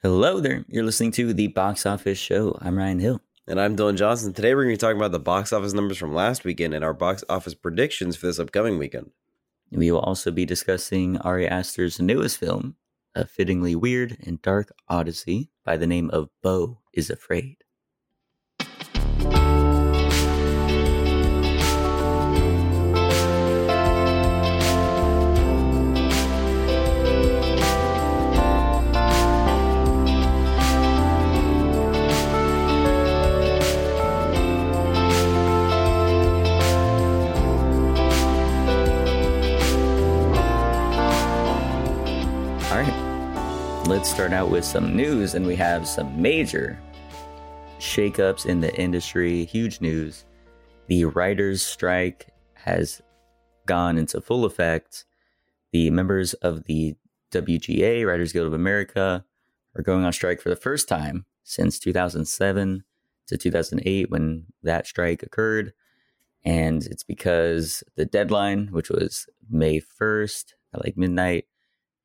Hello there. You're listening to the Box Office Show. I'm Ryan Hill. And I'm Dylan Johnson. Today we're going to be talking about the box office numbers from last weekend and our box office predictions for this upcoming weekend. We will also be discussing Ari Aster's newest film, a fittingly weird and dark odyssey by the name of Beau is Afraid. Let's start out with some news, and we have some major shakeups in the industry. Huge news. The writers' strike has gone into full effect. The members of the WGA, Writers Guild of America, are going on strike for the first time since 2007 to 2008 when that strike occurred. And it's because the deadline, which was May 1st at like midnight,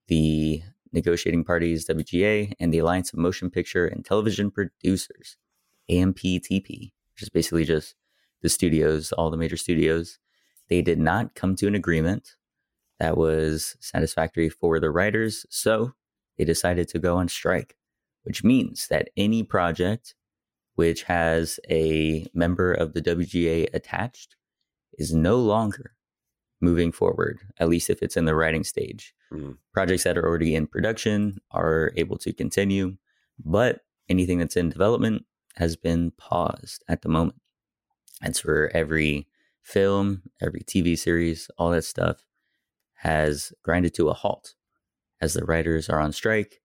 the negotiating parties, WGA, and the Alliance of Motion Picture and Television Producers, AMPTP, which is basically just the studios, all the major studios, they did not come to an agreement that was satisfactory for the writers. So they decided to go on strike, which means that any project which has a member of the WGA attached is no longer moving forward, at least if it's in the writing stage. Mhm. Projects that are already in production are able to continue, but anything that's in development has been paused at the moment. And so every film, every TV series, all that stuff has grinded to a halt as the writers are on strike.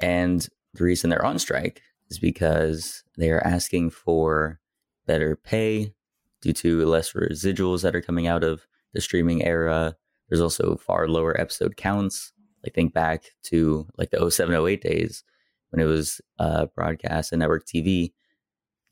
And the reason they're on strike is because they are asking for better pay due to less residuals that are coming out of the streaming era. There's also far lower episode counts. Like think back to like the 0708 days when it was uh, broadcast and network TV.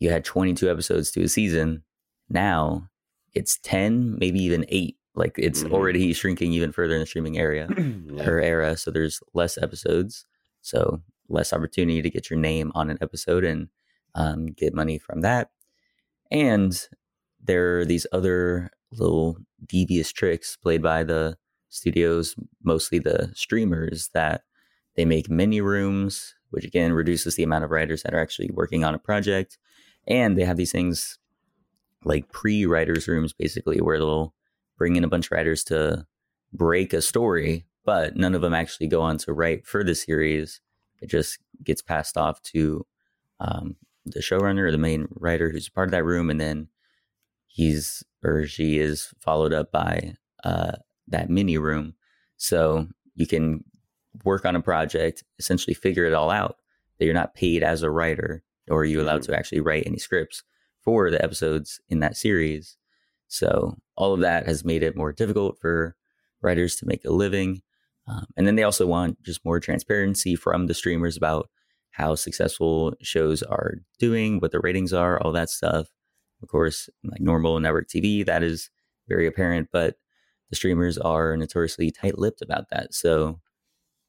You had 22 episodes to a season. Now it's 10, maybe even eight. Like it's Mhm. already shrinking even further in the streaming area Yeah. or era. So there's less episodes. So less opportunity to get your name on an episode and um, get money from that. And there are these other little devious tricks played by the studios, mostly the streamers, that they make mini rooms, which again reduces the amount of writers that are actually working on a project. And they have these things like pre writers' rooms, basically, where they'll bring in a bunch of writers to break a story, but none of them actually go on to write for the series. It just gets passed off to um, the showrunner or the main writer who's part of that room, and then he's or she is followed up by uh, that mini room. So you can work on a project, essentially figure it all out. That you're not paid as a writer, or you allowed Mhm. to actually write any scripts for the episodes in that series. So all of that has made it more difficult for writers to make a living. Um, and then they also want just more transparency from the streamers about how successful shows are doing, what the ratings are, all that stuff. Of course, like normal network TV, that is very apparent, but the streamers are notoriously tight lipped about that. So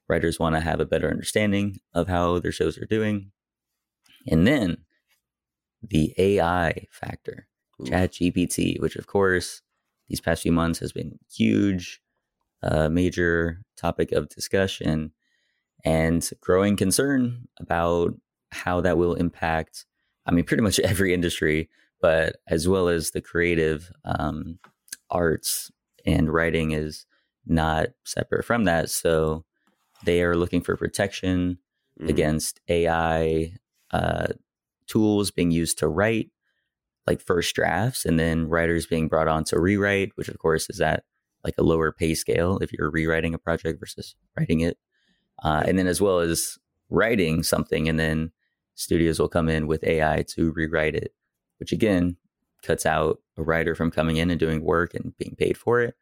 writers want to have a better understanding of how their shows are doing. And then the AI factor, Ooh. Chat GPT, which of course these past few months has been huge, uh, major topic of discussion and growing concern about how that will impact, I mean, pretty much every industry, but as well as the creative um, arts and writing is not separate from that. So they are looking for protection Mhm. against AI uh, tools being used to write like first drafts and then writers being brought on to rewrite, which of course is at like a lower pay scale if you're rewriting a project versus writing it. Uh, and then as well as writing something and then studios will come in with AI to rewrite it, which again cuts out a writer from coming in and doing work and being paid for it.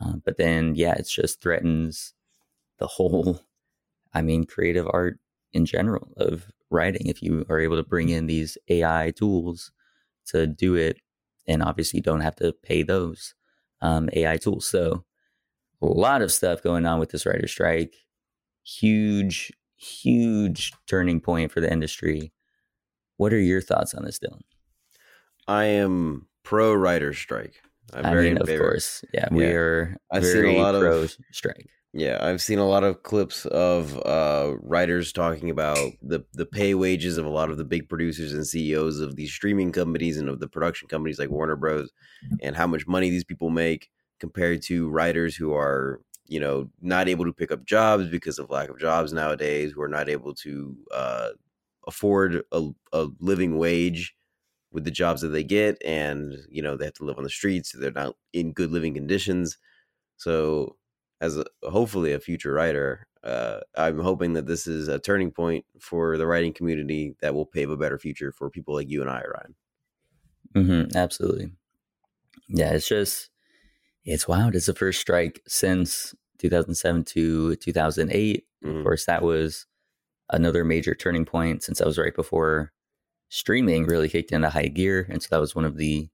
Um, but then, yeah, it just threatens the whole, I mean, creative art in general of writing. If you are able to bring in these AI tools to do it, and obviously you don't have to pay those um, AI tools. So, a lot of stuff going on with this writer strike. Huge, huge turning point for the industry. What are your thoughts on this, Dylan? I am pro writer strike. I'm I mean, of course, yeah, we Yeah. are I've seen a lot of- strike. Yeah, I've seen a lot of clips of uh, writers talking about the the pay wages of a lot of the big producers and CEOs of these streaming companies and of the production companies like Warner Bros. and how much money these people make compared to writers who are you know not able to pick up jobs because of lack of jobs nowadays, who are not able to uh, afford a, a living wage with the jobs that they get, and you know they have to live on the streets. They're not in good living conditions. So as a, hopefully a future writer, uh, I'm hoping that this is a turning point for the writing community that will pave a better future for people like you and I, Ryan. hmm absolutely. Yeah, it's just it's wild. It's the first strike since 2007 to 2008. Of Mhm. course, that was another major turning point since that was right before streaming really kicked into high gear, and so that was one of the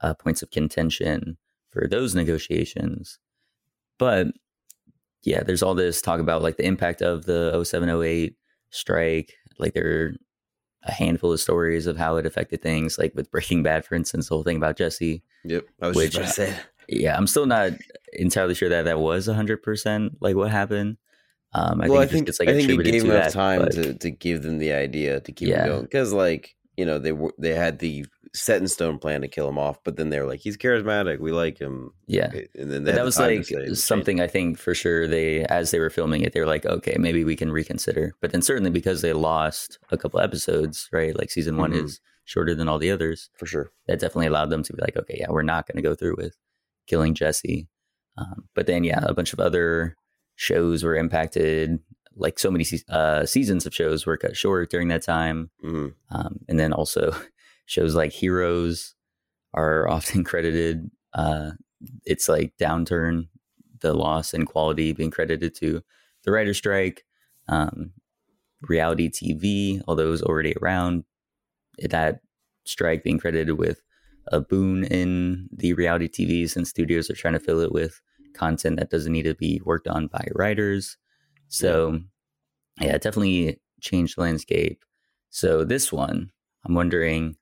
uh, points of contention for those negotiations. But yeah, there's all this talk about like the impact of the 0708 strike. Like there are a handful of stories of how it affected things, like with Breaking Bad, for instance, the whole thing about Jesse. Yep, I was Which, just about to say. Yeah, I'm still not entirely sure that that was 100% like what happened. Um, I well, I think, think it's like I think it gave to enough that, time but- to, to give them the idea to keep Yeah. going because, like, you know, they were they had the set in stone plan to kill him off, but then they were like, he's charismatic, we like him, yeah. and then that the was like something I think for sure they, as they were filming it, they were like, okay, maybe we can reconsider. But then certainly because they lost a couple episodes, right? Like season one Mhm. is shorter than all the others. for sure. That definitely allowed them to be like, okay, yeah, we're not going to go through with killing Jesse. Um, but then, yeah, a bunch of other shows were impacted. Like so many uh, seasons of shows were cut short during that time. hmm Um, and then also shows like Heroes are often credited. Uh, it's like downturn, the loss in quality being credited to the writer strike. Um, reality TV, although it was already around, that strike being credited with a boon in the reality TV since studios are trying to fill it with content that doesn't need to be worked on by writers. So, yeah, it definitely changed the landscape. So, this one, I'm wondering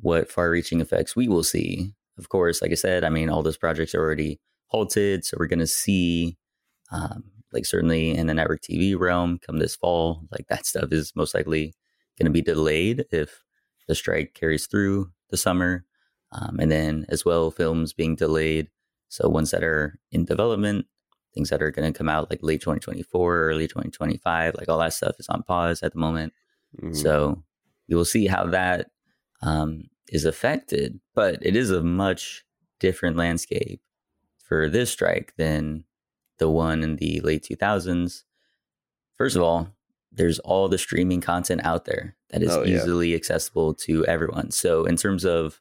what far reaching effects we will see. Of course, like I said, I mean, all those projects are already halted. So, we're going to see, um, like, certainly in the network TV realm come this fall, like, that stuff is most likely going to be delayed if the strike carries through the summer. Um, and then, as well, films being delayed. So, ones that are in development, things that are going to come out like late 2024, early 2025, like all that stuff is on pause at the moment. Mhm. So we will see how that um, is affected, but it is a much different landscape for this strike than the one in the late 2000s. First of all, there's all the streaming content out there that is Oh, yeah. easily accessible to everyone. So in terms of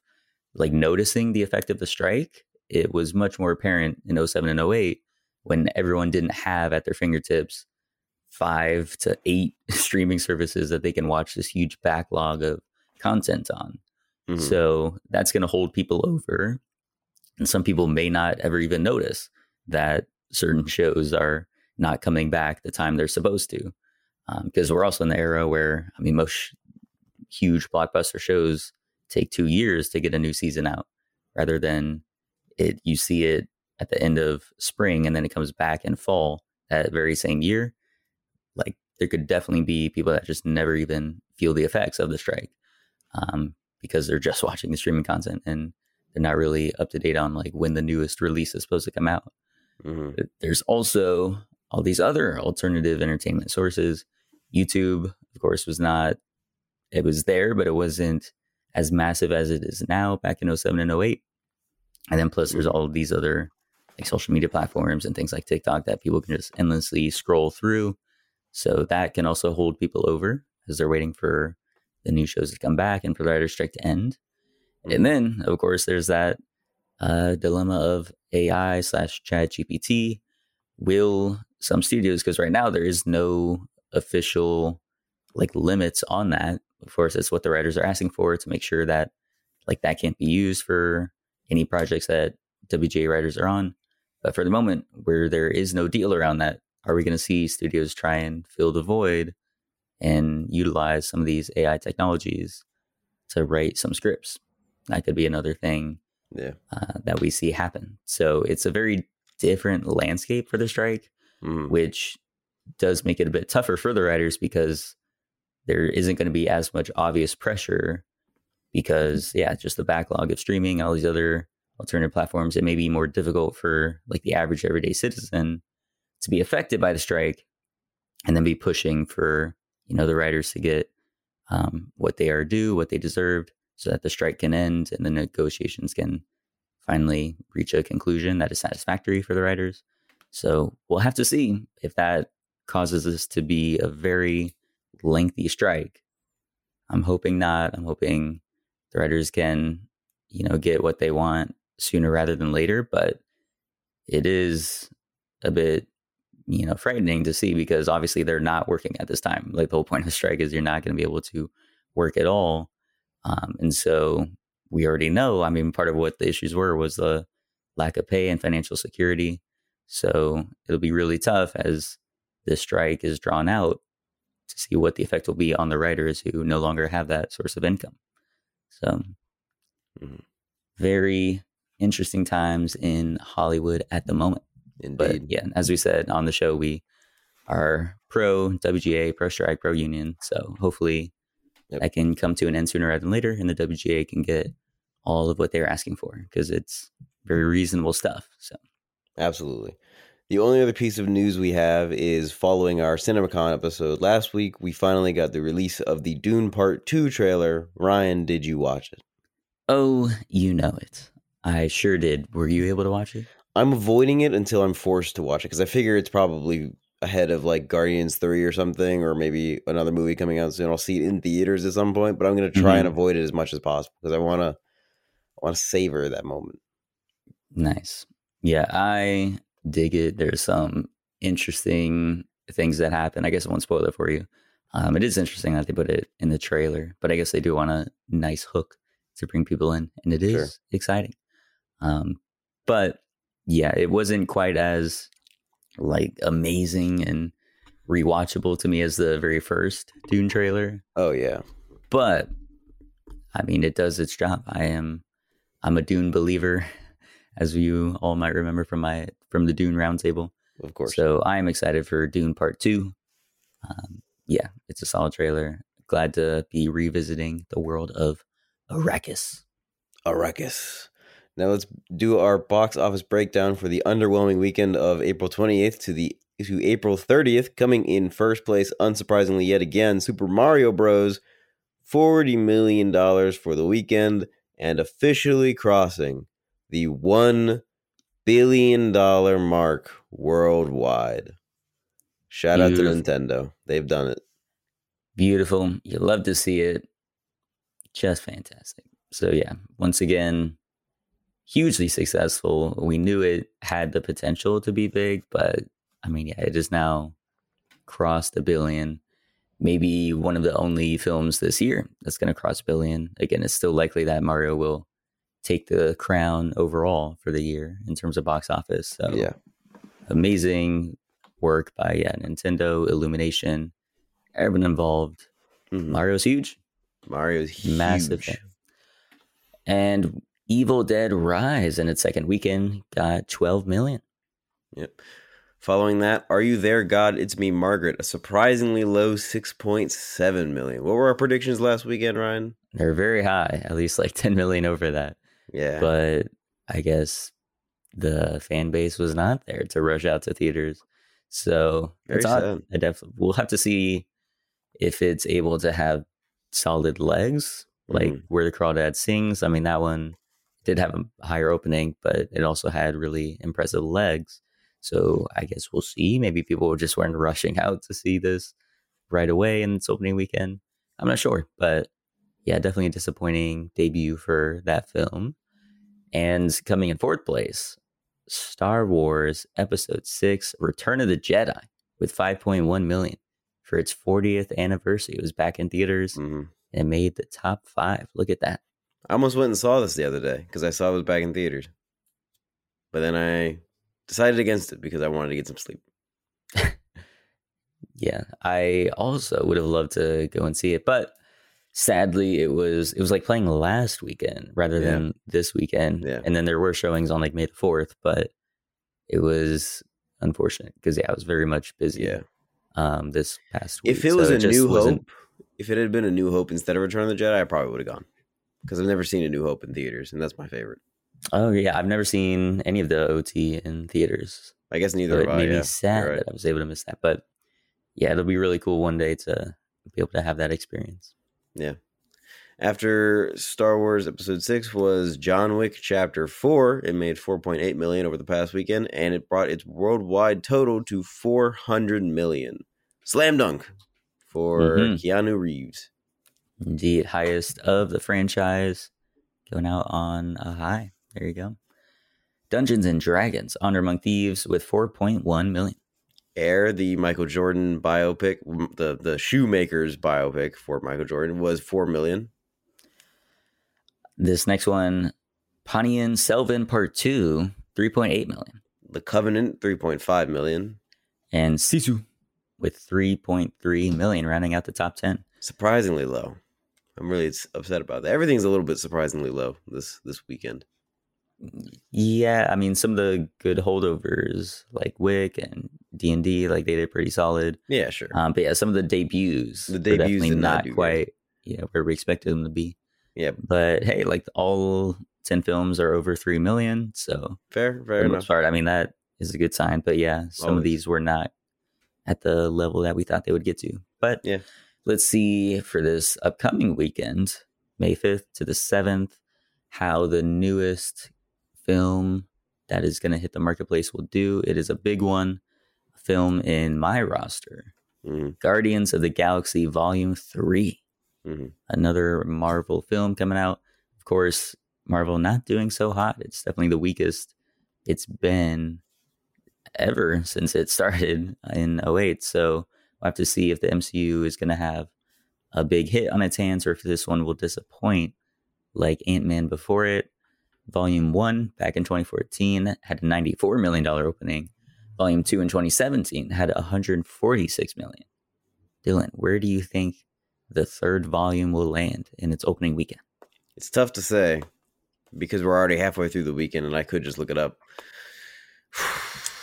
like noticing the effect of the strike, it was much more apparent in 07 and 08 when everyone didn't have at their fingertips five to eight streaming services that they can watch this huge backlog of content on. Mhm. So that's going to hold people over. And some people may not ever even notice that certain shows are not coming back the time they're supposed to. Because we're also in the era where, I mean, most sh- huge blockbuster shows take two years to get a new season out rather than it you see it at the end of spring and then it comes back in fall that very same year like there could definitely be people that just never even feel the effects of the strike um, because they're just watching the streaming content and they're not really up to date on like when the newest release is supposed to come out. Mhm. there's also all these other alternative entertainment sources. Youtube of course was not it was there but it wasn't as massive as it is now back in 07 and 08 and then plus there's all these other like social media platforms and things like tiktok that people can just endlessly scroll through so that can also hold people over as they're waiting for the new shows to come back and for the writer's strike to end and then of course there's that uh, dilemma of AI slash Chat GPT. Will some studios, because right now there is no official like limits on that. Of course, it's what the writers are asking for to make sure that like that can't be used for any projects that WGA writers are on. But for the moment, where there is no deal around that, are we going to see studios try and fill the void and utilize some of these AI technologies to write some scripts? That could be another thing Yeah. uh, that we see happen. So it's a very different landscape for the strike, Mhm. which does make it a bit tougher for the writers because there isn't going to be as much obvious pressure because yeah, just the backlog of streaming, all these other alternative platforms, it may be more difficult for like the average everyday citizen to be affected by the strike and then be pushing for you know the writers to get um, what they are due, what they deserved, so that the strike can end and the negotiations can finally reach a conclusion that is satisfactory for the writers. So we'll have to see if that causes this to be a very lengthy strike. I'm hoping not. I'm hoping the writers can, you know, get what they want sooner rather than later. But it is a bit, you know, frightening to see because obviously they're not working at this time. Like the whole point of the strike is you're not going to be able to work at all. Um, and so we already know. I mean, part of what the issues were was the lack of pay and financial security. So it'll be really tough as this strike is drawn out to see what the effect will be on the writers who no longer have that source of income. So, Mhm. very interesting times in Hollywood at the moment. Indeed. But yeah, as we said on the show, we are pro WGA, pro strike, pro union. So hopefully Yep. that can come to an end sooner rather than later, and the WGA can get all of what they're asking for because it's very reasonable stuff. So Absolutely. The only other piece of news we have is following our CinemaCon episode last week, we finally got the release of the Dune Part 2 trailer. Ryan, did you watch it? oh, you know it. I sure did. Were you able to watch it? I'm avoiding it until I'm forced to watch it because I figure it's probably ahead of like Guardians 3 or something, or maybe another movie coming out soon. I'll see it in theaters at some point, but I'm going to try and Mhm. avoid it as much as possible because I want to I want to savor that moment. Nice. Yeah, I dig it. There's some interesting things that happen. I guess I won't spoil it for you. Um, it is interesting that they put it in the trailer, but I guess they do want a nice hook to bring people in, and it is Sure. exciting. Um, but yeah, it wasn't quite as like amazing and rewatchable to me as the very first Dune trailer Oh yeah. but I mean, it does its job. I am, I'm a Dune believer, as you all might remember from my from the Dune roundtable. Of course. So I am excited for Dune Part Two. Um, yeah, it's a solid trailer. Glad to be revisiting the world of Arrakis. Arrakis. Now let's do our box office breakdown for the underwhelming weekend of April 28th to the to April 30th. Coming in first place, unsurprisingly yet again, Super Mario Bros. $40 million for the weekend and officially crossing the $1 billion mark worldwide. Shout out to Nintendo. They've done it. Beautiful. You love to see it. Just fantastic. So yeah, once again, hugely successful. We knew it had the potential to be big, but I mean, yeah, it has now crossed a billion. Maybe one of the only films this year that's going to cross a billion. Again, it's still likely that Mario will take the crown overall for the year in terms of box office. So Yeah. amazing work by yeah, Nintendo, Illumination, everyone involved. Mhm. Mario's huge, Mario's huge. massive. And Evil Dead Rise in its second weekend got 12 million. Yep. Following that, Are You There, God? It's Me, Margaret, a surprisingly low 6.7 million. What were our predictions last weekend, Ryan? They're very high, at least like 10 million over that. Yeah. But I guess the fan base was not there to rush out to theaters. So Very it's odd. sad. I definitely we'll have to see if it's able to have solid legs, like Mhm. where the crawdad sings. I mean, that one did have a higher opening, but it also had really impressive legs. So I guess we'll see. Maybe people just weren't rushing out to see this right away in its opening weekend. I'm not sure, but yeah, definitely a disappointing debut for that film. And coming in fourth place, Star Wars Episode 6 Return of the Jedi with 5.1 million for its 40th anniversary. It was back in theaters Mhm. and made the top five. Look at that. I almost went and saw this the other day because I saw it was back in theaters. But then I decided against it because I wanted to get some sleep. yeah, I also would have loved to go and see it, but sadly, it was it was like playing last weekend rather Yeah. than this weekend. Yeah. And then there were showings on like May the fourth, but it was unfortunate because yeah, I was very much busy. Yeah. Um, this past week. If it was so a just New Hope, if it had been a New Hope instead of Return of the Jedi, I probably would have gone because I've never seen a New Hope in theaters, and that's my favorite. Oh yeah, I've never seen any of the OT in theaters. I guess So neither it have I. made me sad right. that I was able to miss that. But yeah, it'll be really cool one day to be able to have that experience. After Star Wars Episode Six was John Wick Chapter Four. It made 4.8 million over the past weekend, and it brought its worldwide total to 400 million. Slam dunk for Mhm. Keanu Reeves. Indeed, highest of the franchise, going out on a high. There you go. Dungeons and Dragons: Honor Among Thieves with 4.1 million. Air, the Michael Jordan biopic, the the shoemakers biopic for Michael Jordan, was four million. This next one, Ponniyin Selvan Part Two, 3.8 million, The Covenant, 3.5 million. and Sisu with 3.3 million, rounding out the top 10. Surprisingly low. I'm really upset about that. Everything's a little bit surprisingly low this this weekend. Yeah, I mean some of the good holdovers like Wick and D and D, like they did pretty solid. Yeah, sure. Um, but yeah, some of the debuts, The debuts definitely not not, quite yeah where we expected them to be. Yeah. But hey, like all ten films are over three million, so Fair, fair enough. part, I mean that is a good sign. But yeah, some Always. of these were not at the level that we thought they would get to. But Yeah. let's see for this upcoming weekend, May fifth to the seventh, how the newest film that is going to hit the marketplace will do. It is a big one, a film in my roster, Mhm, Guardians of the Galaxy Volume Three mhm. another Marvel film coming out. Of course, Marvel not doing so hot. It's definitely the weakest it's been ever since it started in 08. So we'll have to see if the MCU is going to have a big hit on its hands or if this one will disappoint like Ant Man before it. Volume 1 back in 2014 had a $94 million opening. Volume 2 in 2017 had 146 million. Dylan, where do you think the third volume will land in its opening weekend? It's tough to say because we're already halfway through the weekend, and I could just look it up.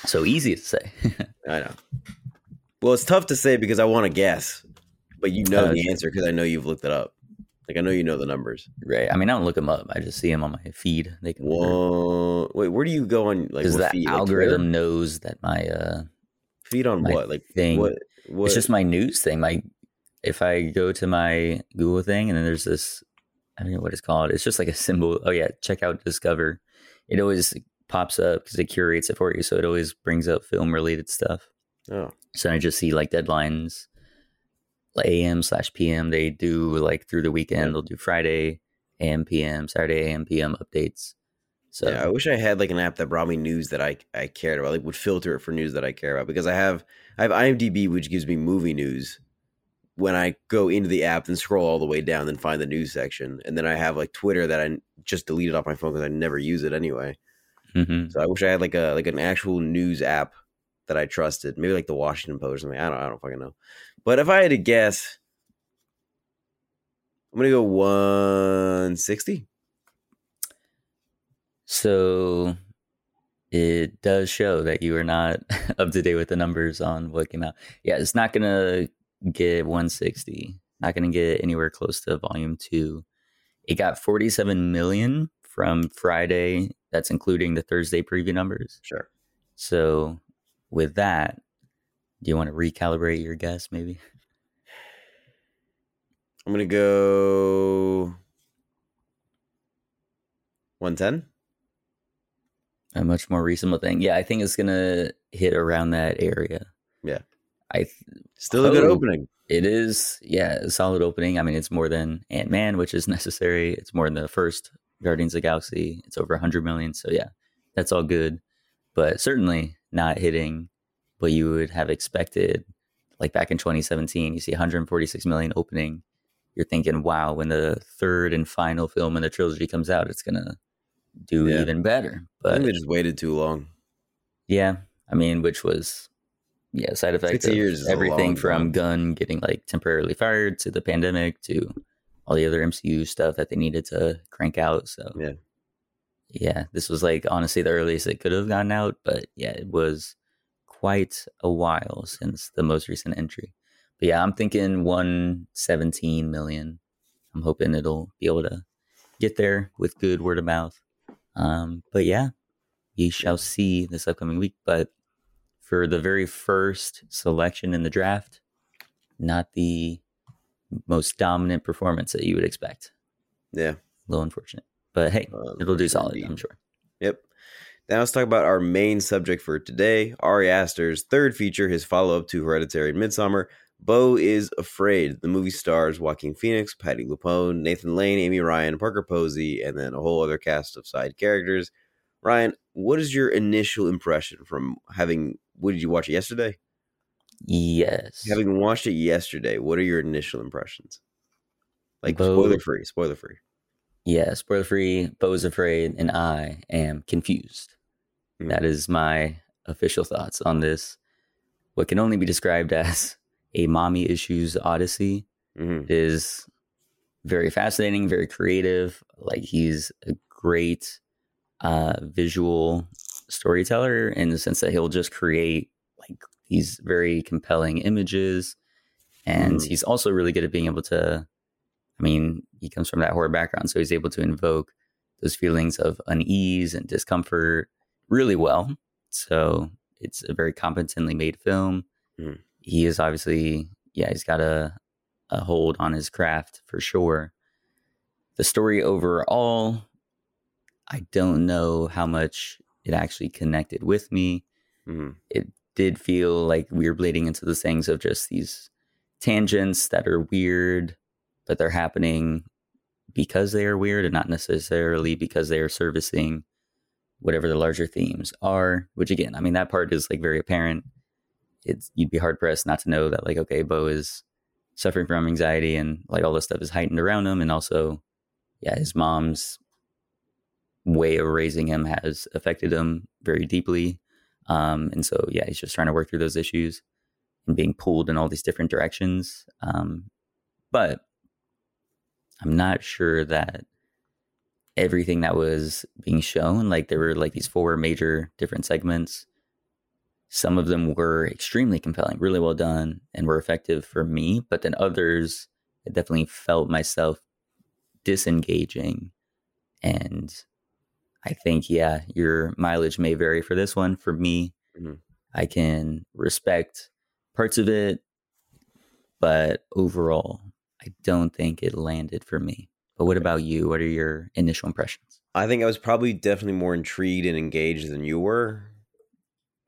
So easy to say. I know. Well, it's tough to say because I want to guess, but you know Uh, the answer because I know you've looked it up. Like I know you know the numbers. right. I mean, I don't look them up. I just see them on my feed. They can One, wait, where do you go on like because the feed? Like, algorithm knows that my uh feed on my what? Like thing- what? What? it's just my news thing. My if I go to my Google thing and then there's this I don't know what it's called. It's just like a symbol. Oh yeah, check out Discover. It always pops up because it curates it for you, so it always brings up film related stuff. oh, So I just see like deadlines, like AM slash PM. They do like through the weekend. They'll do Friday AM PM, Saturday AM PM updates. So yeah. I wish I had like an app that brought me news that I I cared about. Like would filter it for news that I care about because I have I have IMDb which gives me movie news. When I go into the app and scroll all the way down, then find the news section, and then I have like Twitter that I just deleted off my phone because I never use it anyway. mhm. So I wish I had like a like an actual news app that I trusted. Maybe like the Washington Post or something. I don't I don't fucking know. But if I had to guess, I'm gonna go 160. so it does show that you are not up to date with the numbers on what came out. Yeah, it's not gonna get 160. Not gonna get anywhere close to volume two. It got 47 million from Friday. That's including the Thursday preview numbers. Sure. So, with that, do you want to recalibrate your guess, maybe? I'm gonna go 110. A much more reasonable thing. Yeah, I think it's gonna hit around that area. Yeah. I th- Still a good Oh. opening. it is yeah a solid opening. I mean, it's more than Ant Man, which is necessary. It's more than the first Guardians of the Galaxy. It's over 100 million. So yeah, that's all good, but certainly not hitting what you would have expected. Like back in 2017, you see 146 million opening. You're thinking, wow, when the third and final film in the trilogy comes out, it's gonna do Yeah. even better. But they just waited too long. yeah, I mean, which was yeah, side effects of everything from time. Gunn getting like temporarily fired to the pandemic to all the other MCU stuff that they needed to crank out. So Yeah. yeah, this was like honestly the earliest it could have gotten out, but yeah, it was quite a while since the most recent entry. But yeah, I'm thinking 117 million. I'm hoping it'll be able to get there with good word of mouth. Um, but yeah, we shall see this upcoming week. But for the very first selection in the draft, not the most dominant performance that you would expect. Yeah. A little unfortunate. But hey, Um, it'll do solid, indeed. I'm sure. Yep. Now let's talk about our main subject for today Ari Aster's third feature, his follow up to Hereditary and Midsommar. Beau is Afraid. The movie stars Joaquin Phoenix, Patti LuPone, Nathan Lane, Amy Ryan, Parker Posey, and then a whole other cast of side characters. Ryan, what is your initial impression from having? What did you watch it yesterday? Yes. Having watched it yesterday, what are your initial impressions? Like Beau- spoiler free, spoiler free. yeah, spoiler free, Beau's afraid, and I am confused. That is my official thoughts on this. What can only be described as a mommy issues odyssey hmm It is very fascinating, very creative. Like he's a great uh, visual storyteller in the sense that he'll just create like these very compelling images, and Mm. he's also really good at being able to. I mean, he comes from that horror background, so he's able to invoke those feelings of unease and discomfort really well. So it's a very competently made film. Mhm. He is obviously, yeah, he's got a a hold on his craft for sure. The story overall, I don't know how much it actually connected with me. hmm It did feel like we were bleeding into the things of just these tangents that are weird, but they're happening because they are weird and not necessarily because they are servicing whatever the larger themes are. Which again, I mean, that part is like very apparent. It's you'd be hard pressed not to know that like okay, Beau is suffering from anxiety and like all this stuff is heightened around him, and also, yeah, his mom's way of raising him has affected him very deeply. Um, and so, yeah, he's just trying to work through those issues and being pulled in all these different directions. Um, but I'm not sure that everything that was being shown, like there were like these four major different segments. Some of them were extremely compelling, really well done, and were effective for me. But then others, I definitely felt myself disengaging. And I think, yeah, your mileage may vary for this one. For me, Mhm. I can respect parts of it, but overall, I don't think it landed for me. But what about you? What are your initial impressions? I think I was probably definitely more intrigued and engaged than you were.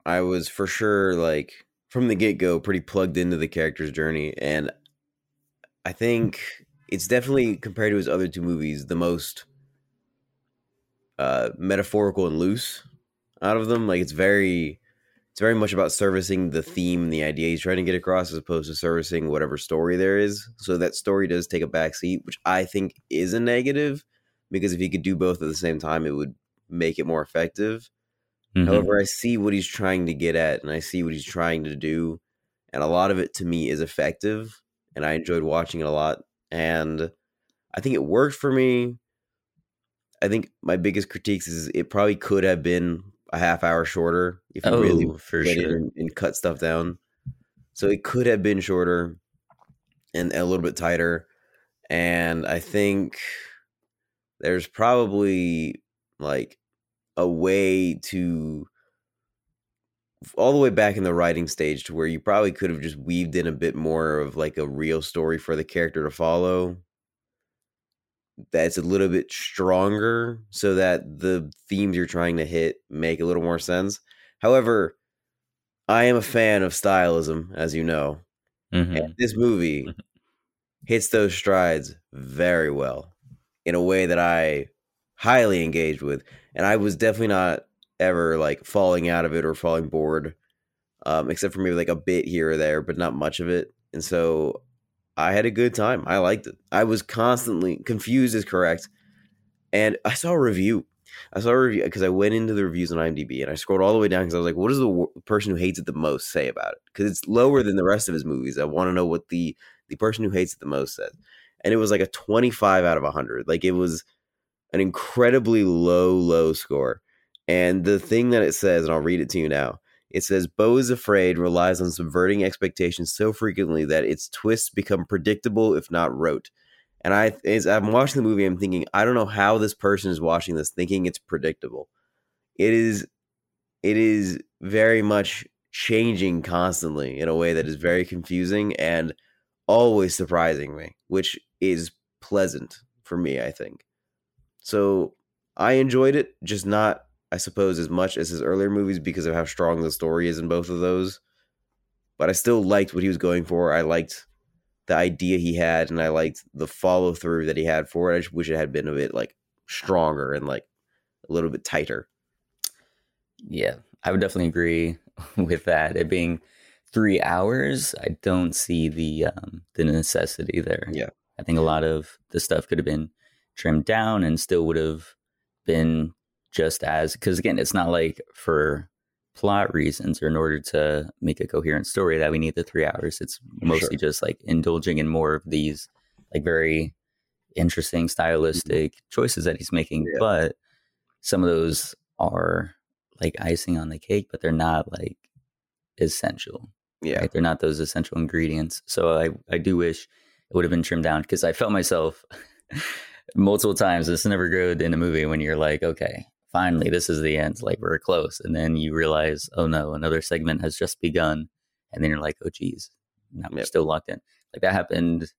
I was for sure like from the get go pretty plugged into the character's journey, and I think it's definitely compared to his other two movies the most uh, metaphorical and loose out of them. Like it's very, it's very much about servicing the theme and the idea he's trying to get across, as opposed to servicing whatever story there is. So that story does take a backseat, which I think is a negative because if he could do both at the same time, it would make it more effective. Mhm. However, I see what he's trying to get at and I see what he's trying to do. And a lot of it to me is effective. And I enjoyed watching it a lot. And I think it worked for me. I think my biggest critiques is it probably could have been a half hour shorter if you really oh, for went sure. and, and cut stuff down. So it could have been shorter and a little bit tighter. And I think there's probably like a way to all the way back in the writing stage to where you probably could have just weaved in a bit more of like a real story for the character to follow that's a little bit stronger so that the themes you're trying to hit make a little more sense. However, I am a fan of stylism, as you know. Mhm. And this movie Mhm. hits those strides very well in a way that I highly engaged with. And I was definitely not ever like falling out of it or falling bored, um, except for maybe like a bit here or there, but not much of it. And so I had a good time. I liked it. I was constantly confused is correct. And I saw a review I saw a review because I went into the reviews on IMDb and I scrolled all the way down because I was like, what does the wo- person who hates it the most say about it? Because it's lower than the rest of his movies. I want to know what the the person who hates it the most says. And it was like a 25 out of 100. Like it was an incredibly low, low score. And the thing that it says, and I'll read it to you now. It says Beau is afraid relies on subverting expectations so frequently that its twists become predictable, if not rote. And I, as I'm watching the movie, I'm thinking, I don't know how this person is watching this thinking it's predictable. It is, it is very much changing constantly in a way that is very confusing and always surprising me, which is pleasant for me, I think. So I enjoyed it, just not, I suppose, as much as his earlier movies because of how strong the story is in both of those. But I still liked what he was going for. I liked the idea he had, and I liked the follow through that he had for it. I just wish it had been a bit like stronger and like a little bit tighter. Yeah, I would definitely agree with that. It being three hours, I don't see the um, the necessity there. Yeah. I think a lot of the stuff could have been trimmed down and still would have been just as because again, it's not like for plot reasons or in order to make a coherent story that we need the three hours. It's mostly just like indulging in more of these like very interesting mm-hmm. stylistic choices that he's making. Yeah. But some of those are like icing on the cake, but they're not like essential. Yeah. Right? They're not those essential ingredients. So I, I do wish it would have been trimmed down because I felt myself multiple times. It's never good in a movie when you're like, okay, finally, this is the end. Like we're close. And then you realize, oh no, another segment has just begun. And then you're like, oh geez, now we're still locked in. Like that happened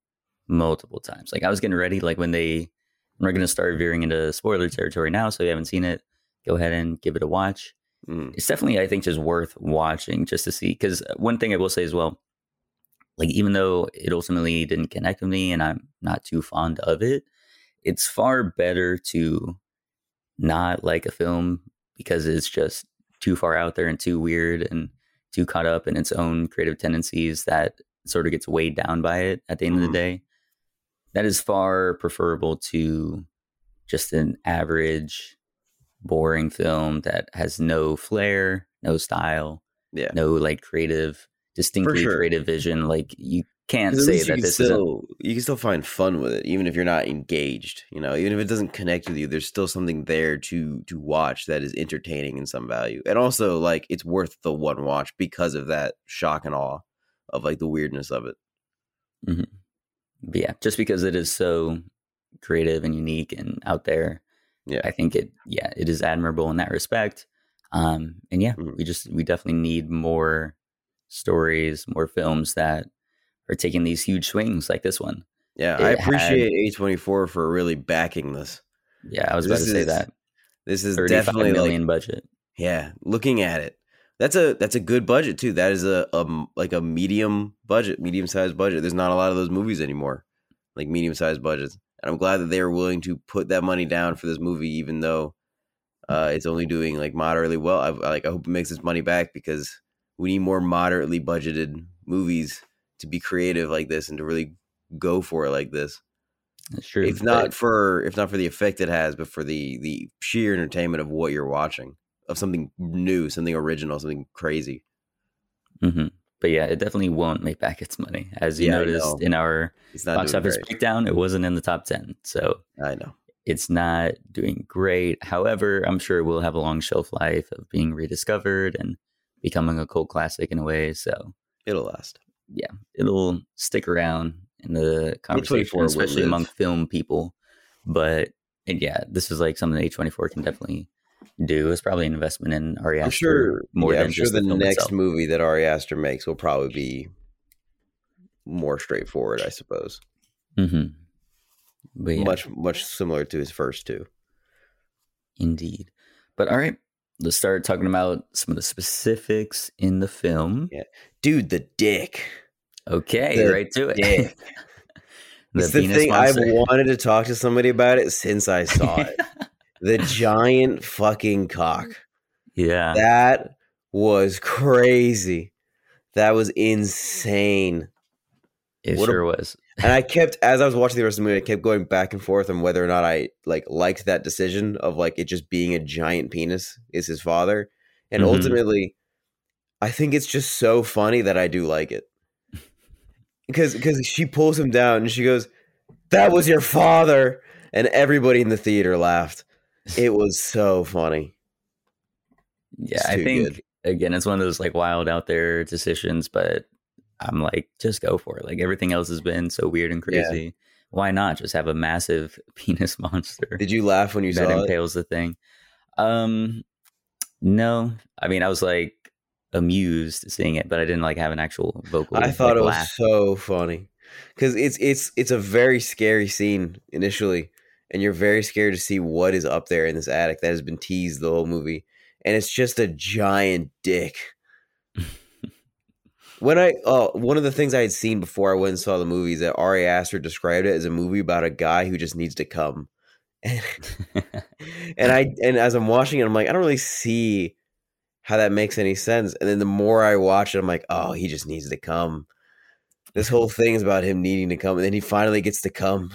multiple times. Like I was getting ready, like when they, we're going to start veering into spoiler territory now. So if you haven't seen it, go ahead and give it a watch Mm. it's definitely I think just worth watching just to see. Because one thing I will say as well, like even though it ultimately didn't connect with me and I'm not too fond of it, it's far better to not like a film because it's just too far out there and too weird and too caught up in its own creative tendencies that sort of gets weighed down by it at the end of Mhm. the day. That is far preferable to just an average boring film that has no flair, no style, Yeah. no like creative, distinctly sure. creative vision. Like you can't say you that can this is still you can still find fun with it, even if you're not engaged. You know, even if it doesn't connect with you, there's still something there to to watch that is entertaining in some value, and also like it's worth the one watch because of that shock and awe of like the weirdness of it. But yeah, just because it is so creative and unique and out there. Yeah. I think it yeah, it is admirable in that respect. Um and yeah, Mhm. we just we definitely need more stories, more films that are taking these huge swings like this one. Yeah, It I had- appreciate A24 for really backing this. Yeah, I was about to say is that. This is 35 definitely million like budget. yeah, looking at it. That's a that's a good budget too. That is a, a like a medium budget, medium sized budget. There's not a lot of those movies anymore, like medium sized budgets. And I'm glad that they were willing to put that money down for this movie, even though uh, it's only doing like moderately well. I like I hope it makes its money back because we need more moderately budgeted movies to be creative like this and to really go for it like this. That's true. If not for if not for the effect it has, but for the the sheer entertainment of what you're watching, of something new, something original, something crazy. hmm But yeah, it definitely won't make back its money. As you Yeah, noticed in our box office great. breakdown, it wasn't in the top 10. So I know. it's not doing great. However, I'm sure it will have a long shelf life of being rediscovered and becoming a cult classic in a way. So It'll last. It'll stick around in the conversation, especially among film people. But and yeah, this is like something A24 can definitely do. It's probably an investment in Ari I'm Aster sure. more yeah, than I'm sure the, the, next itself. movie that Ari Aster makes will probably be more straightforward, I suppose. hmm But yeah, Much much similar to his first two. Indeed. But all right, let's start talking about some of the specifics in the film. Yeah. Dude, the dick. Okay, The right to it. dick. the it's the thing I've wanted to talk to somebody about it since I saw it. the giant fucking cock. yeah. That was crazy. That was insane. it what a- sure was. and I kept as I was watching the rest of the movie, I kept going back and forth on whether or not I like liked that decision of like it just being a giant penis is his father, and Mhm. ultimately, I think it's just so funny that I do like it because because she pulls him down and she goes, "That was your father," and everybody in the theater laughed. It was so funny. Yeah, I think good. again, it's one of those like wild out there decisions, but I'm like, just go for it. Like everything else has been so weird and Yeah. crazy. Why not just have a massive penis monster Did you laugh when you that saw it? impales the thing? Um, no, I mean, I was like amused seeing it, but I didn't like have an actual vocal. I thought like, it was laugh. so funny because it's it's it's a very scary scene initially, and you're very scared to see what is up there in this attic that has been teased the whole movie, and it's just a giant dick. when I uh, one of the things I had seen before I went and saw the movie is that Ari Aster described it as a movie about a guy who just needs to come, and and I and as I'm watching it, I'm like, I don't really see how that makes any sense. And then the more I watch it, I'm like, oh, he just needs to come. This whole thing is about him needing to come, and then he finally gets to come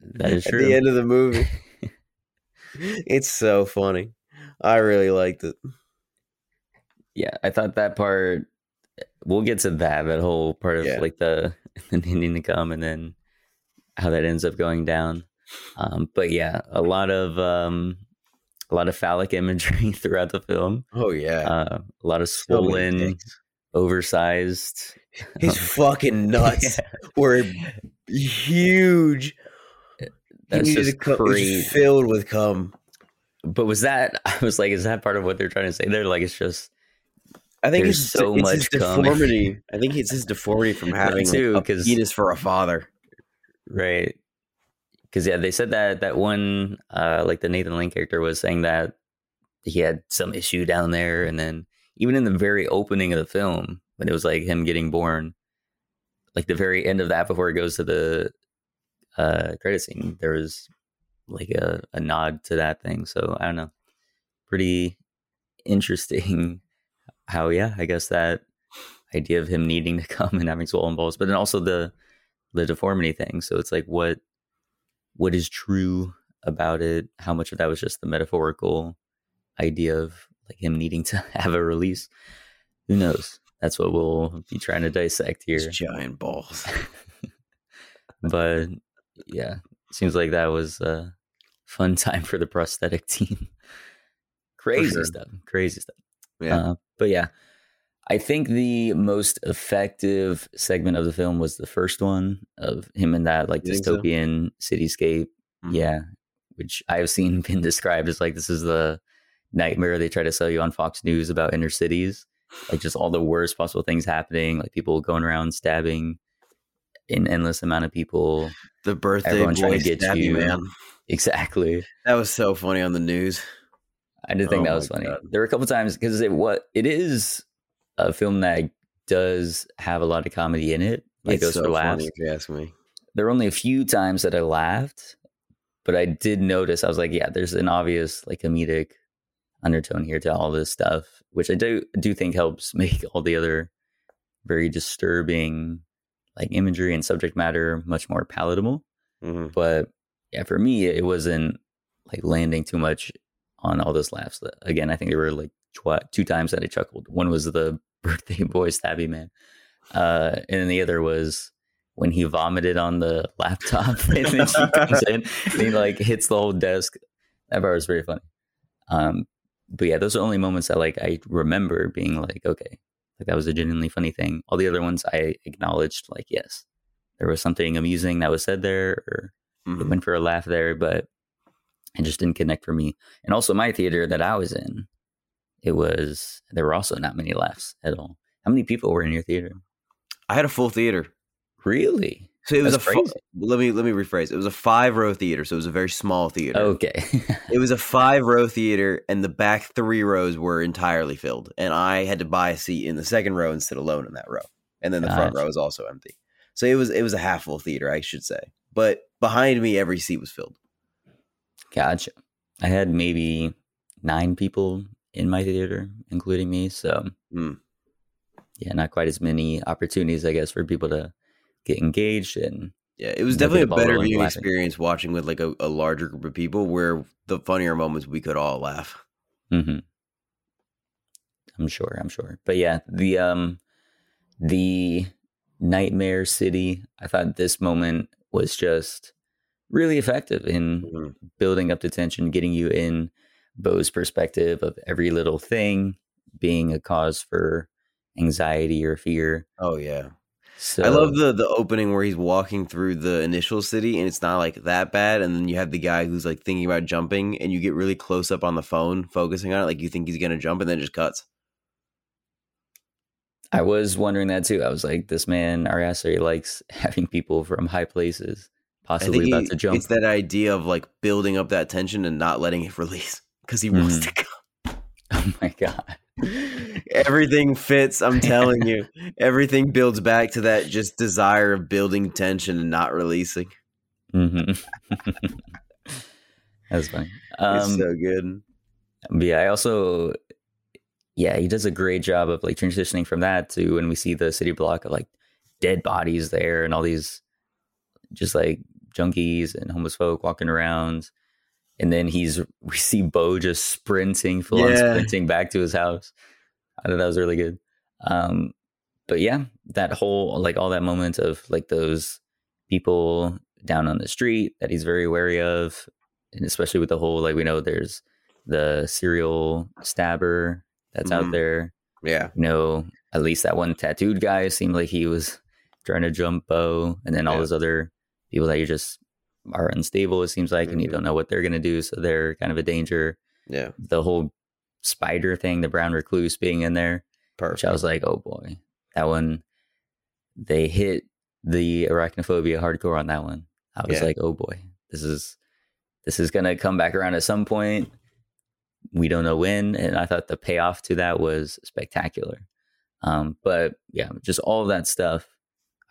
that is at true. the end of the movie. it's so funny. I really liked it. yeah, I thought that part. We'll get to that. That whole part of Yeah. like the the needing to come, and then how that ends up going down. Um, but yeah, a lot of um, a lot of phallic imagery throughout the film. Oh yeah, Uh, a lot of swollen, oversized. His fucking nuts were huge. That's needed just cum- crazy. filled with cum. But was that? I was like, is that part of what they're trying to say? They're like, it's just I think it's so it's much deformity. I think it's his deformity from having too, like, a penis for a father. right. Because yeah, they said that that one, uh, like the Nathan Lane character was saying that he had some issue down there, and then even in the very opening of the film, when it was like him getting born, like the very end of that before it goes to the uh credit scene, there was like a, a nod to that thing. So I don't know, pretty interesting. How yeah, I guess that idea of him needing to come and having swollen balls, but then also the the deformity thing. So it's like what what is true about it? How much of that was just the metaphorical idea of like him needing to have a release? Who knows? That's what we'll be trying to dissect here. His giant balls. But yeah, seems like that was a fun time for the prosthetic team. Crazy sure. stuff. Crazy stuff. Yeah. Uh, but yeah, I think the most effective segment of the film was the first one of him in that like You think so? dystopian cityscape. Mhm. Yeah, which I've seen been described as like this is the nightmare they try to sell you on Fox News about inner cities. Like just all the worst possible things happening, like people going around stabbing an endless amount of people. The birthday Everyone trying boy to get stabby you. man. Exactly. That was so funny on the news. I did think Oh that was funny. God. There were a couple times because it what it is a film that does have a lot of comedy in it. Like It's goes so for laughs. funny if you ask me. There were only a few times that I laughed, but I did notice I was like, yeah, there's an obvious like comedic undertone here to all this stuff, which I do do think helps make all the other very disturbing like imagery and subject matter much more palatable. Mhm. But yeah, for me, it wasn't like landing too much on all those laughs. Again, I think there were like tw- two times that I chuckled. One was the birthday boy stabby man, uh, and then the other was when he vomited on the laptop, and then she comes in and he like hits the whole desk. That part was very funny. Um, but yeah, those are the only moments that like I remember being like, okay, like that was a genuinely funny thing. All the other ones I acknowledged, like, yes, there was something amusing that was said there, or it Mhm. went for a laugh there, but it just didn't connect for me. And also, my theater that I was in, it was there were also not many laughs at all. How many people were in your theater? I had a full theater. Really? So it was That's a fu- crazy. let me let me rephrase. It was a five row theater, so it was a very small theater. Okay. It was a five row theater, and the back three rows were entirely filled. And I had to buy a seat in the second row and sit alone in that row. And then the front row was also empty. So it was it was a half full theater, I should say. But behind me, every seat was filled. gotcha. I had maybe nine people in my theater, including me. So Mm. yeah, not quite as many opportunities, I guess, for people to get engaged and yeah, it was definitely a better viewing experience watching with like a, a larger group of people where the funnier moments we could all laugh. Mm-hmm. I'm sure. I'm sure. But yeah, the um, the nightmare city. I thought this moment was just really effective in Mhm. building up the tension, getting you in Beau's perspective of every little thing being a cause for anxiety or fear. Oh yeah. So I love the the opening where he's walking through the initial city and it's not like that bad, and then you have the guy who's like thinking about jumping, and you get really close up on the phone, focusing on it, like you think he's gonna jump, and then it just cuts. I was wondering that too. I was like, this man Ari Aster likes having people from high places possibly about he- to jump. it's that idea of like building up that tension and not letting it release because he wants Mhm. to go. Oh my god. Everything fits. I'm telling you, everything builds back to that just desire of building tension and not releasing. hmm That's funny. it's Um, so good. but yeah, I also, yeah, he does a great job of like transitioning from that to when we see the city block of like dead bodies there and all these just like junkies and homeless folk walking around. And then he's, we see Beau just sprinting, full on sprinting back to his house. I thought that was really good. Um, but yeah, that whole, like all that moment of like those people down on the street that he's very wary of. And especially with the whole, like, we know there's the serial stabber that's out Mhm. there. Yeah, You know, at least that one tattooed guy seemed like he was trying to jump Beau. And then all Yeah. those other people that you just are unstable, it seems like, and you Mhm. don't know what they're going to do. So they're kind of a danger. yeah, The whole spider thing, the brown recluse being in there, perfect. which I was like, oh boy, that one, they hit the arachnophobia hardcore on that one. I was Yeah. like, oh boy, this is this is gonna come back around at some point. We don't know when, and I thought the payoff to that was spectacular. Um, but yeah, just all of that stuff,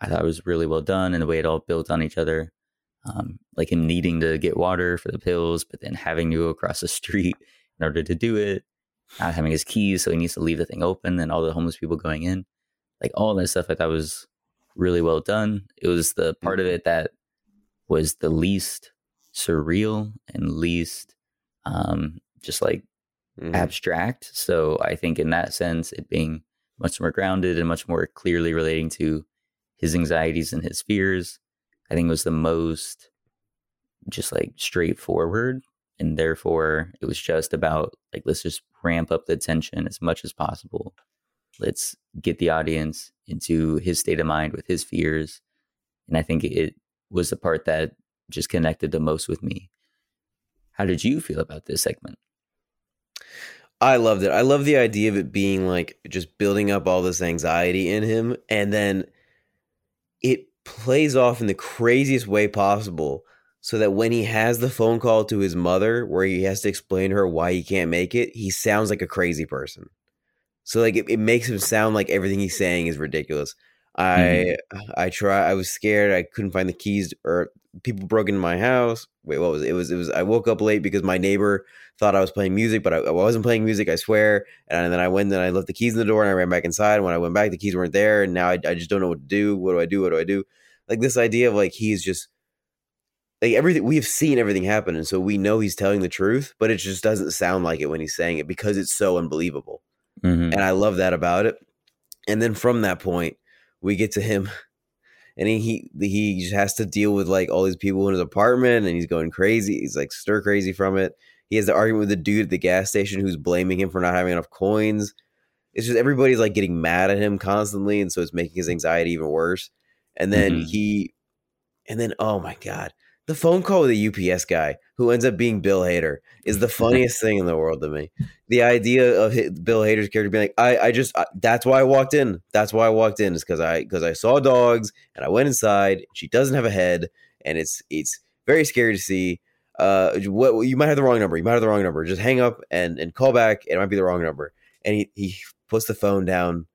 I thought was really well done, and the way it all built on each other. Um, like him needing to get water for the pills, but then having to go across the street in order to do it, not having his keys, so he needs to leave the thing open, and all the homeless people going in, like all that stuff, I thought was really well done. It was the part of it that was the least surreal and least um, just like Mhm. abstract. So I think in that sense, it being much more grounded and much more clearly relating to his anxieties and his fears, I think was the most just like straightforward. And therefore, it was just about like, let's just ramp up the tension as much as possible. Let's get the audience into his state of mind with his fears. And I think it was the part that just connected the most with me. How did you feel about this segment? I loved it. I love the idea of it being like just building up all this anxiety in him, and then it plays off in the craziest way possible. So that when he has the phone call to his mother, where he has to explain to her why he can't make it, he sounds like a crazy person. So like it, it makes him sound like everything he's saying is ridiculous. I mm-hmm. I try. I was scared. I couldn't find the keys, or people broke into my house. Wait, what was it? It was it was. I woke up late because my neighbor thought I was playing music, but I, I wasn't playing music. I swear. And then I went and I left the keys in the door, and I ran back inside. And when I went back, the keys weren't there, and now I, I just don't know what to do. What do I do? What do I do? Like this idea of like he's just like everything we've seen everything happen, and so we know he's telling the truth, but it just doesn't sound like it when he's saying it because it's so unbelievable Mhm. and I love that about it. And then from that point, we get to him, and he he, he just has to deal with like all these people in his apartment, and he's going crazy. He's like stir crazy from it. He has the argument with the dude at the gas station who's blaming him for not having enough coins. It's just everybody's like getting mad at him constantly, and so it's making his anxiety even worse. And then Mhm. he, and then oh my god, the phone call with the UPS guy who ends up being Bill Hader is the funniest thing in the world to me. The idea of Bill Hader's character being like, I, I just, I, that's why I walked in. That's why I walked in is because I, because I saw dogs and I went inside. She doesn't have a head, and it's, it's very scary to see. Uh, what you might have the wrong number. You might have the wrong number. Just hang up and and call back. It might be the wrong number. And he he puts the phone down,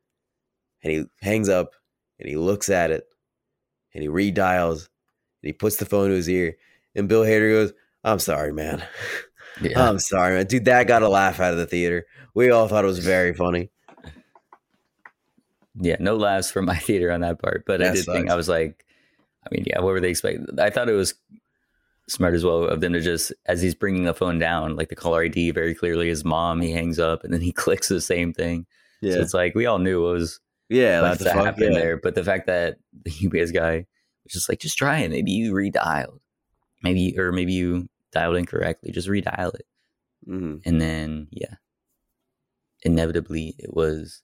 and he hangs up, and he looks at it, and he redials, he puts the phone to his ear, and Bill Hader goes, "I'm sorry, man." Yeah. I'm sorry, man. Dude, that got a laugh out of the theater. We all thought it was very funny. yeah, no laughs from my theater on that part. But I That did think. I was like, I mean, yeah, what were they expecting? I thought it was smart as well of them to just as he's bringing the phone down, like the caller ID very clearly his mom. He hangs up and then he clicks the same thing. Yeah, So it's like we all knew it was yeah, about like to fuck, happen yeah. there, but the fact that the UPS guy just like, just try it. Maybe you redialed, maybe or maybe you dialed incorrectly. Just redial it, Mhm. and then yeah, inevitably it was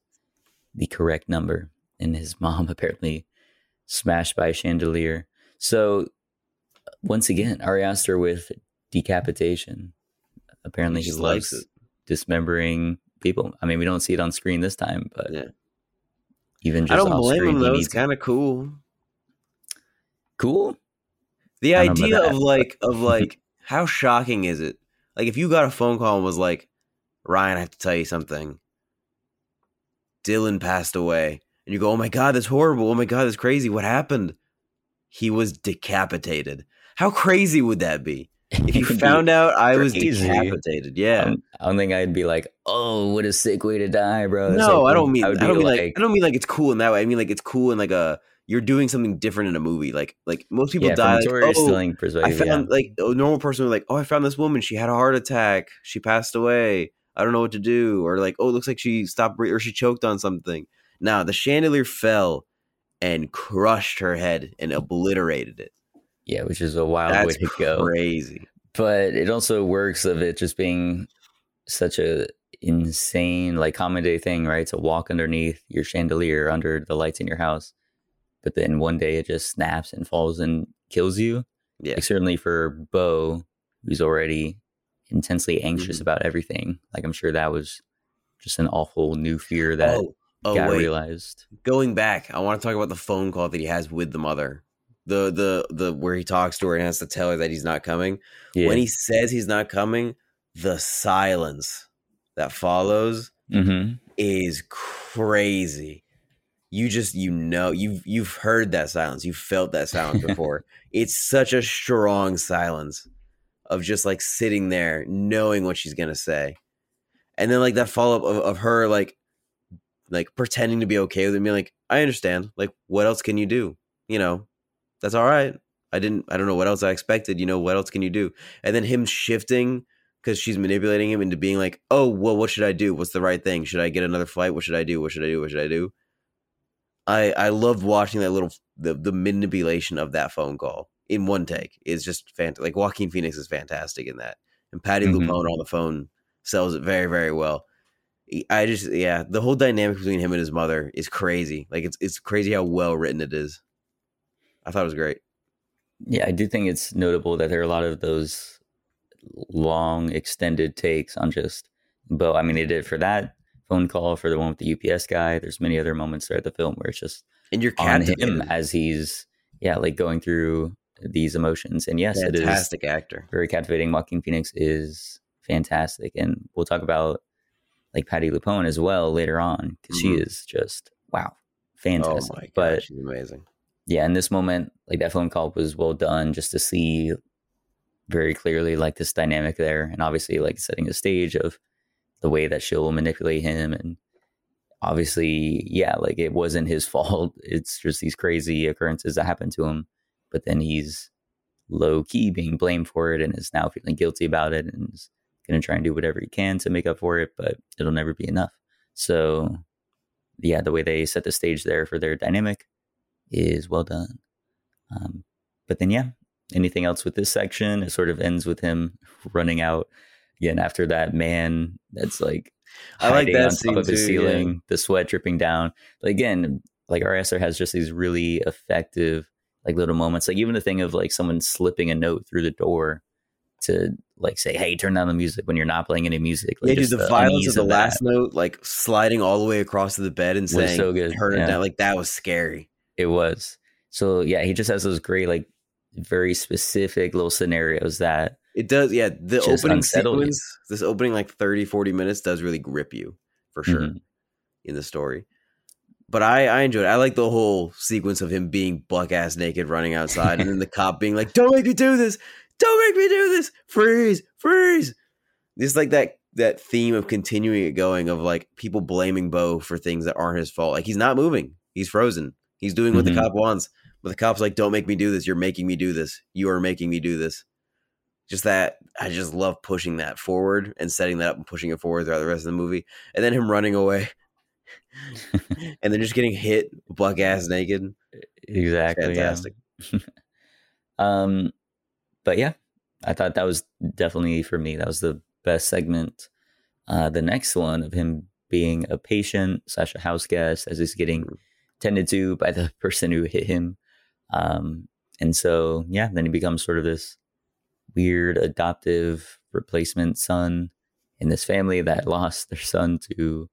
the correct number, and his mom apparently smashed by a chandelier. So once again, Ari Aster with decapitation. Apparently, He he loves it. dismembering people. I mean, we don't see it on screen this time, but Yeah. even just I don't blame screen, him though. It's kind of cool. Cool. The I idea of like of like how shocking is it? Like if you got a phone call and was like, Ryan, I have to tell you something. Dylan passed away. And you go, Oh my god, that's horrible. Oh my god, that's crazy. What happened? He was decapitated. How crazy would that be? If you It would be- found out I was crazy. decapitated. Yeah. um, I don't think I'd be like, "Oh, what a sick way to die, bro." It's no, like, I don't mean I, would don't mean like, I don't mean like it's cool in that way. I mean like it's cool in like a you're doing something different in a movie. Like like most people yeah, die. Like, oh, storytelling I found like a normal person would like, oh, I found this woman. She had a heart attack. She passed away. I don't know what to do. Or like, oh, it looks like she stopped breathing or she choked on something. Now the chandelier fell and crushed her head and obliterated it. yeah, which is a wild way That's to go. crazy. But it also works of it just being such a insane like common day thing, right? To walk underneath your chandelier under the lights in your house, but then one day it just snaps and falls and kills you. Yeah. Like certainly for Beau, who's already intensely anxious Mhm. about everything. Like I'm sure that was just an awful new fear that oh, oh got wait. realized. Going back, I want to talk about the phone call that he has with the mother. The the the where he talks to her and has to tell her that he's not coming. Yeah. When he says he's not coming, the silence that follows hmm is crazy. You just you know you've you've heard that silence. You've felt that silence before. it's such a strong silence of just like sitting there knowing what she's gonna say. And then like that follow up of, of her like like pretending to be okay with it, being like, I understand. Like, what else can you do? You know, that's all right. I didn't I don't know what else I expected. You know, what else can you do? And then him shifting because she's manipulating him into being like, oh, well, what should I do? What's the right thing? Should I get another flight? What should I do? What should I do? What should I do? I I loved watching that little the the manipulation of that phone call in one take. Is just fantastic. Like Joaquin Phoenix is fantastic in that, and Patti Mhm. LuPone on the phone sells it very very well. I just yeah, the whole dynamic between him and his mother is crazy. Like it's it's crazy how well written it is. I thought it was great. Yeah, I do think it's notable that there are a lot of those long extended takes on just Beau. I mean, they did it for that phone call for the one with the UPS guy. There's many other moments throughout the film where it's just And you're on him as he's yeah, like going through these emotions. And yes, it is Fantastic actor. very captivating. Joaquin Phoenix is fantastic, and we'll talk about like Patti LuPone as well later on because Mhm. she is just wow, Oh fantastic. god, but she's amazing. yeah, in this moment, like that phone call was well done just to see very clearly like this dynamic there, and obviously like setting the stage of the way that she'll manipulate him, and obviously, yeah, like it wasn't his fault. It's just these crazy occurrences that happened to him, but then he's low key being blamed for it and is now feeling guilty about it and is going to try and do whatever he can to make up for it, but it'll never be enough. So, yeah, the way they set the stage there for their dynamic is well done. Um, but then, yeah, anything else with this section? It sort of ends with him running out again after that man that's like I like that on scene top of his too, yeah. ceiling, the sweat dripping down. But again, like Ari Aster has just these really effective like little moments. Like even the thing of like someone slipping a note through the door to like say, "Hey, turn down the music" when you're not playing any music. Like yeah, dude, just the, violence of the that last note, like sliding all the way across to the bed and saying, so good. "Turn it Yeah. down," like that was scary. It was. So yeah, he just has those great like very specific little scenarios that It does, yeah. The Just opening unsettled you. sequence, this opening like 30, 40 minutes does really grip you for sure Mhm. in the story. But I, I enjoyed it. I like the whole sequence of him being buck ass naked running outside and then the cop being like, Don't make me do this! Don't make me do this! Freeze! Freeze! Just like that that theme of continuing it going of like people blaming Beau for things that aren't his fault. Like he's not moving. He's frozen. He's doing what Mhm. the cop wants. But the cop's like, "Don't make me do this. You're making me do this. You are making me do this." Just that I just love pushing that forward and setting that up and pushing it forward throughout the rest of the movie, and then him running away, and then just getting hit buck ass naked. Exactly. Fantastic. Yeah. um, but yeah, I thought that was definitely for me. That was the best segment. Uh, the next one of him being a patient slash a house guest as he's getting Mhm. tended to by the person who hit him. Um, and so, yeah, then he becomes sort of this weird adoptive replacement son in this family that lost their son to,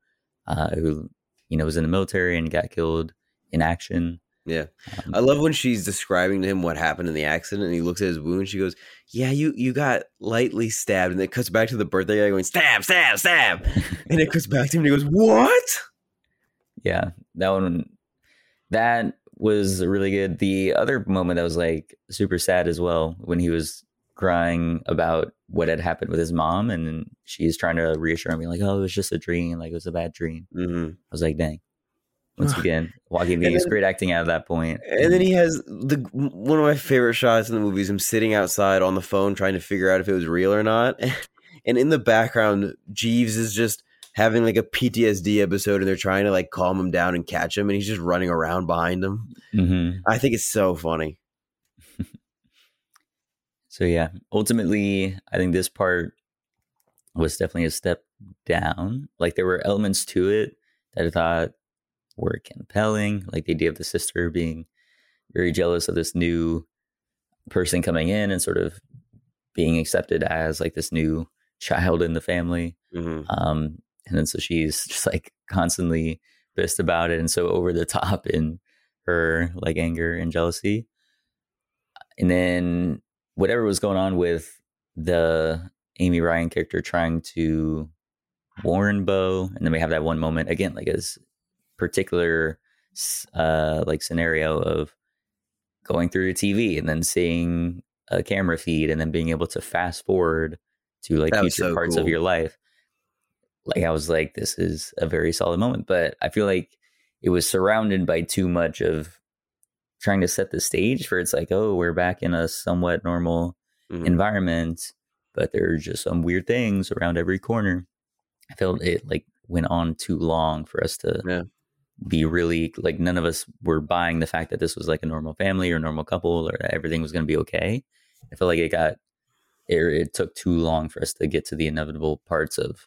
uh, who, you know, was in the military and got killed in action. Yeah. Um, I love when she's describing to him what happened in the accident, and he looks at his wound. She goes, "Yeah, you you got lightly stabbed," and it cuts back to the birthday guy going, "Stab, stab, stab," and it cuts back to him, and he goes, "What?" yeah that one that was really good the other moment that was like super sad as well when he was crying about what had happened with his mom and she's trying to reassure me like oh it was just a dream like it was a bad dream hmm i was like dang once again Joaquin And Phoenix great acting out of that point And then he has the one of my favorite shots in the movie is him sitting outside on the phone trying to figure out if it was real or not. And in the background, Jeeves is just having like a PTSD episode, and they're trying to like calm him down and catch him, and he's just running around behind him. Mhm. I think it's so funny. So yeah ultimately i think this part was definitely a step down. Like there were elements to it that i thought were compelling like the idea of the sister being very jealous of this new person coming in and sort of being accepted as like this new child in the family. Hmm um and then so she's just like constantly pissed about it and so over the top in her like anger and jealousy. And then whatever was going on with the amy ryan character trying to warn Beau and then we have that one moment again like as particular uh like scenario of going through your tv and then seeing a camera feed and then being able to fast forward to like That future so parts of your life like I was like, this is a very solid moment. But I feel like it was surrounded by too much of trying to set the stage for it's like, oh, we're back in a somewhat normal Mhm. environment, but there are just some weird things around every corner. I felt it like went on too long for us to Yeah. be really like none of us were buying the fact that this was like a normal family or normal couple or that everything was going to be okay. I felt like it got it, it took too long for us to get to the inevitable parts of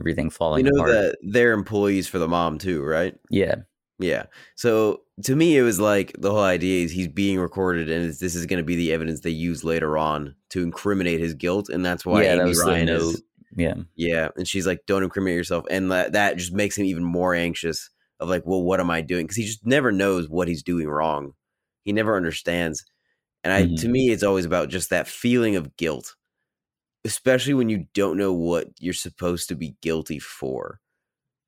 everything falling. You know apart. that they're employees for the mom too, right? Yeah. Yeah. So to me, it was like the whole idea is he's being recorded, and it's, this is going to be the evidence they use later on to incriminate his guilt, and that's why yeah, Amy the Ryan is. Yeah. Yeah, and she's like, "Don't incriminate yourself," and that that just makes him even more anxious. Of like, well, what am I doing? Because he just never knows what he's doing wrong. He never understands, and I Mhm. to me, it's always about just that feeling of guilt, especially when you don't know what you're supposed to be guilty for.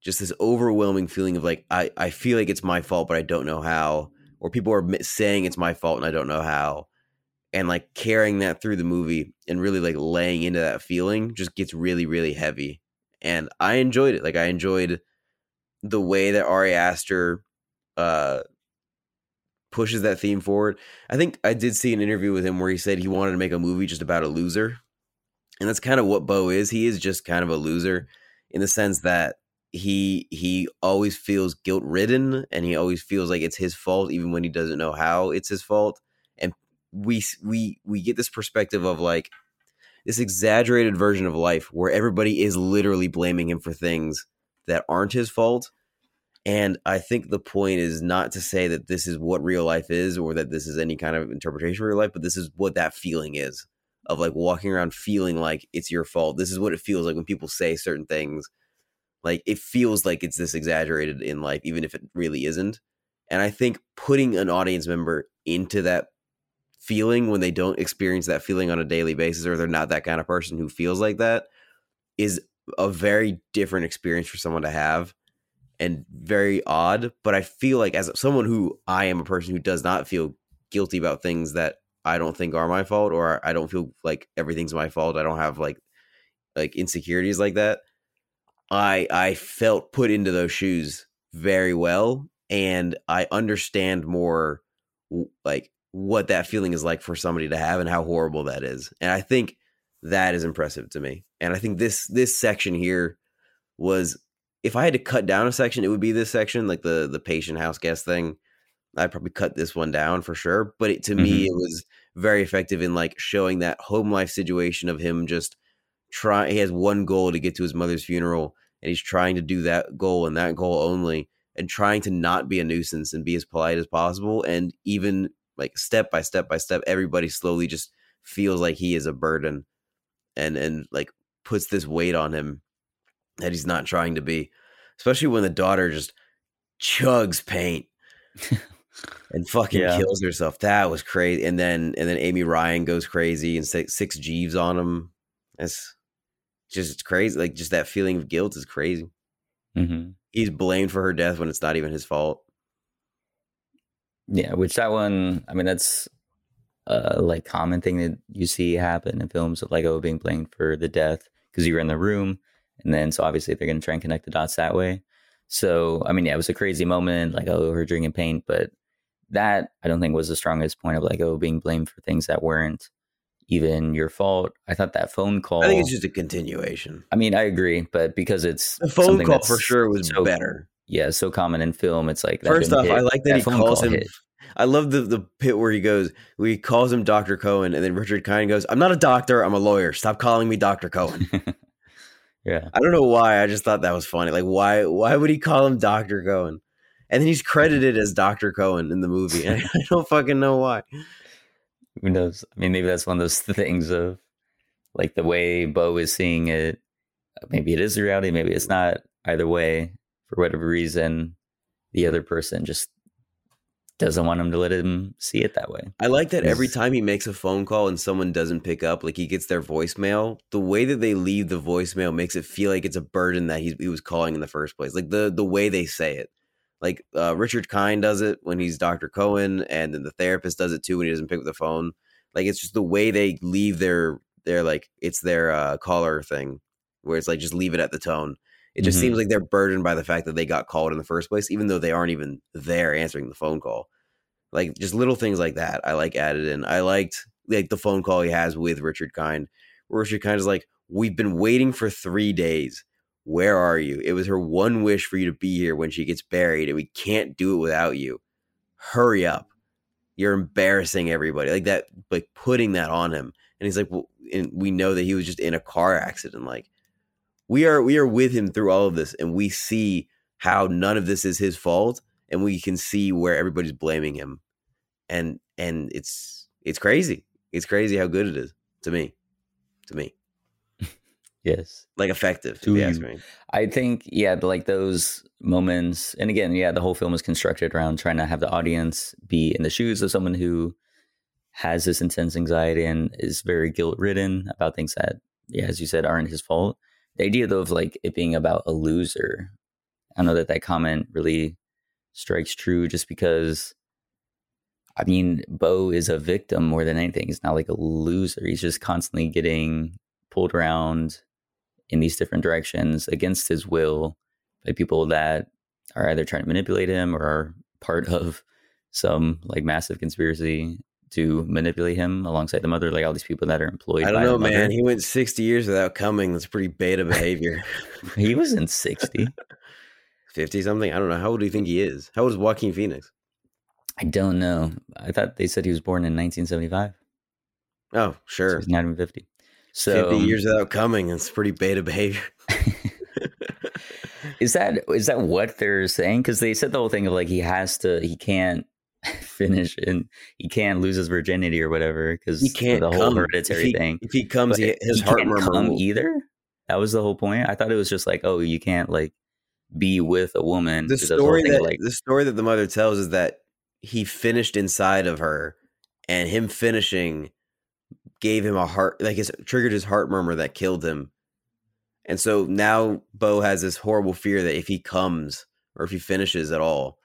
Just this overwhelming feeling of like, I I feel like it's my fault, but I don't know how, or people are saying it's my fault and I don't know how. And like carrying that through the movie and really like laying into that feeling just gets really, really heavy and I enjoyed it. Like I enjoyed the way that Ari Aster uh pushes that theme forward. I think I did see an interview with him where he said he wanted to make a movie just about a loser. And that's kind of what Beau is. He is just kind of a loser in the sense that he he always feels guilt ridden and he always feels like it's his fault even when he doesn't know how it's his fault. And we we we get this perspective of like this exaggerated version of life where everybody is literally blaming him for things that aren't his fault. And I think the point is not to say that this is what real life is or that this is any kind of interpretation of real life, but this is what that feeling is of like walking around feeling like it's your fault. This is what it feels like when people say certain things. Like it feels like it's this exaggerated in life, even if it really isn't. And I think putting an audience member into that feeling when they don't experience that feeling on a daily basis or they're not that kind of person who feels like that is a very different experience for someone to have and very odd but i feel like as someone who i am a person who does not feel guilty about things that i don't think are my fault or i don't feel like everything's my fault i don't have like like insecurities like that i i felt put into those shoes very well and i understand more like what that feeling is like for somebody to have and how horrible that is. And I think that is impressive to me. And I think this this section here was if I had to cut down a section, it would be this section, like the the patient house guest thing. I'd probably cut this one down for sure. But it, to me, Mhm. it was very effective in like showing that home life situation of him just try. He has one goal to get to his mother's funeral, and he's trying to do that goal and that goal only, and trying to not be a nuisance and be as polite as possible. And even like step by step by step, everybody slowly just feels like he is a burden, and and like puts this weight on him that he's not trying to be. Especially when the daughter just chugs paint and fucking Yeah. kills herself. That was crazy. And then and then Amy Ryan goes crazy and sics, sics Jeeves on him. It's just it's crazy. Like just that feeling of guilt is crazy. hmm He's blamed for her death when it's not even his fault. Yeah, which that one, I mean, that's a like common thing that you see happen in films of like oh being blamed for the death because you were in the room, and then so obviously they're gonna try and connect the dots that way. So I mean, yeah, it was a crazy moment, like oh her drinking paint, but that I don't think was the strongest point of like oh being blamed for things that weren't even your fault. I thought that phone call. I think it's just a continuation. I mean, I agree, but because it's The phone call for sure was so- better. Yeah, so common in film. It's like that First off, hit. I like that, he phone calls call him. hit. I love the the pit where he goes, he calls him Doctor Cohen, and then Richard Kind goes, "I'm not a doctor, I'm a lawyer. Stop calling me Doctor Cohen." yeah. I don't know why. I just thought that was funny. Like, why? Why would he call him Doctor Cohen? And then he's credited as Doctor Cohen in the movie. And I don't fucking know why. Who knows? I mean, maybe that's one of those things of like the way Beau is seeing it. Uh, maybe it is the reality, maybe it's not. Either way, for whatever reason, the other person just doesn't want him to let him see it that way. I like that every time he makes a phone call and someone doesn't pick up, like he gets their voicemail. The way that they leave the voicemail makes it feel like it's a burden that he, he was calling in the first place. Like the the way they say it. Like uh, Richard Kind does it when he's Doctor Cohen, and then the therapist does it too when he doesn't pick up the phone. Like it's just the way they leave their their like it's their uh, caller thing, where it's like just leave it at the tone. It just Mhm. seems like they're burdened by the fact that they got called in the first place, even though they aren't even there answering the phone call. Like just little things like that, I like added in. I liked like the phone call he has with Richard Kind, where Richard Kind is like, "We've been waiting for three days. Where are you? It was her one wish for you to be here when she gets buried, and we can't do it without you. Hurry up! You're embarrassing everybody." Like that, like putting that on him, and he's like, "Well," and we know that he was just in a car accident. Like we are, we are with him through all of this, and we see how none of this is his fault, and we can see where everybody's blaming him, and and it's it's crazy. It's crazy how good it is to me, to me, Yes. like effective. To you ask you. me. I think, yeah, like those moments, and again, yeah, the whole film is constructed around trying to have the audience be in the shoes of someone who has this intense anxiety and is very guilt ridden about things that, yeah, as you said, aren't his fault. The idea, though, of like it being about a loser, I know that that comment really strikes true just because, I mean, Beau is a victim more than anything. He's not like a loser. He's just constantly getting pulled around in these different directions against his will by people that are either trying to manipulate him or are part of some like massive conspiracy to manipulate him alongside the mother, like all these people that are employed. I don't know, man. He went sixty years without coming. That's pretty beta behavior. He was in sixty. Fifty something. I don't know. How old do you think he is? How old is Joaquin Phoenix? I don't know. I thought they said he was born in 1975. Oh, So sure. he's not even 50. So Fifty years without coming, it's pretty beta behavior. is that is that what they're saying? Because they said the whole thing of like he has to, he can't finish and he can't lose his virginity or whatever because He can't the whole come. hereditary if he, thing. If he comes, he, his he heart can't come will- either. That was the whole point. I thought it was just like, oh, you can't like be with a woman. the 'cause that's whole story of, that like the story that the mother tells is that he finished inside of her, and him finishing gave him a heart like his triggered his heart murmur that killed him. And so now Beau has this horrible fear that if he comes or if he finishes at all,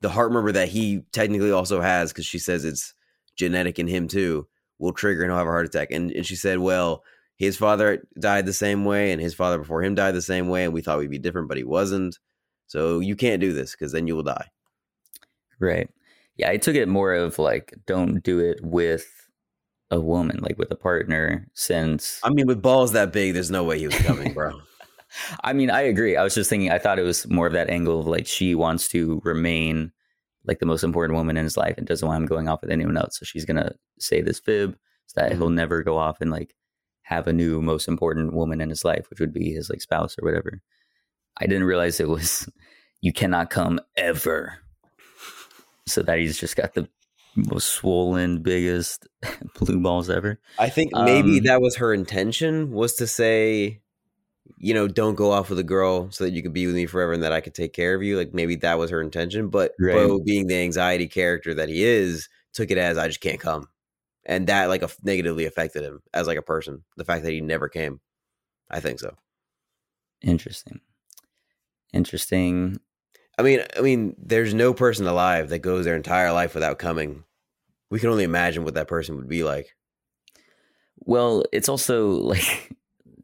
the heart murmur that he technically also has, because she says it's genetic in him too, will trigger and he'll have a heart attack. And and she said, well, his father died the same way, and his father before him died the same way, and we thought we'd be different, but he wasn't. So you can't do this because then you will die. Right. Yeah, I took it more of like don't do it with a woman, like with a partner, since I mean, with balls that big, there's no way he was coming, bro. I mean, I agree. I was just thinking, I thought it was more of that angle of like she wants to remain like the most important woman in his life and doesn't want him going off with anyone else. So she's gonna say this fib so that Mhm. he'll never go off and like have a new most important woman in his life, which would be his like spouse or whatever. I didn't realize it was you cannot come ever. So that he's just got the most swollen, biggest blue balls ever. I think maybe Um, that was her intention was to say, you know, don't go off with a girl so that you could be with me forever and that I could take care of you. Like maybe that was her intention. But Right. Beau, being the anxiety character that he is, took it as I just can't come, and that like a, negatively affected him as like a person. The fact that he never came, I think so. Interesting. Interesting. I mean, I mean, there's no person alive that goes their entire life without coming. We can only imagine what that person would be like. Well, it's also like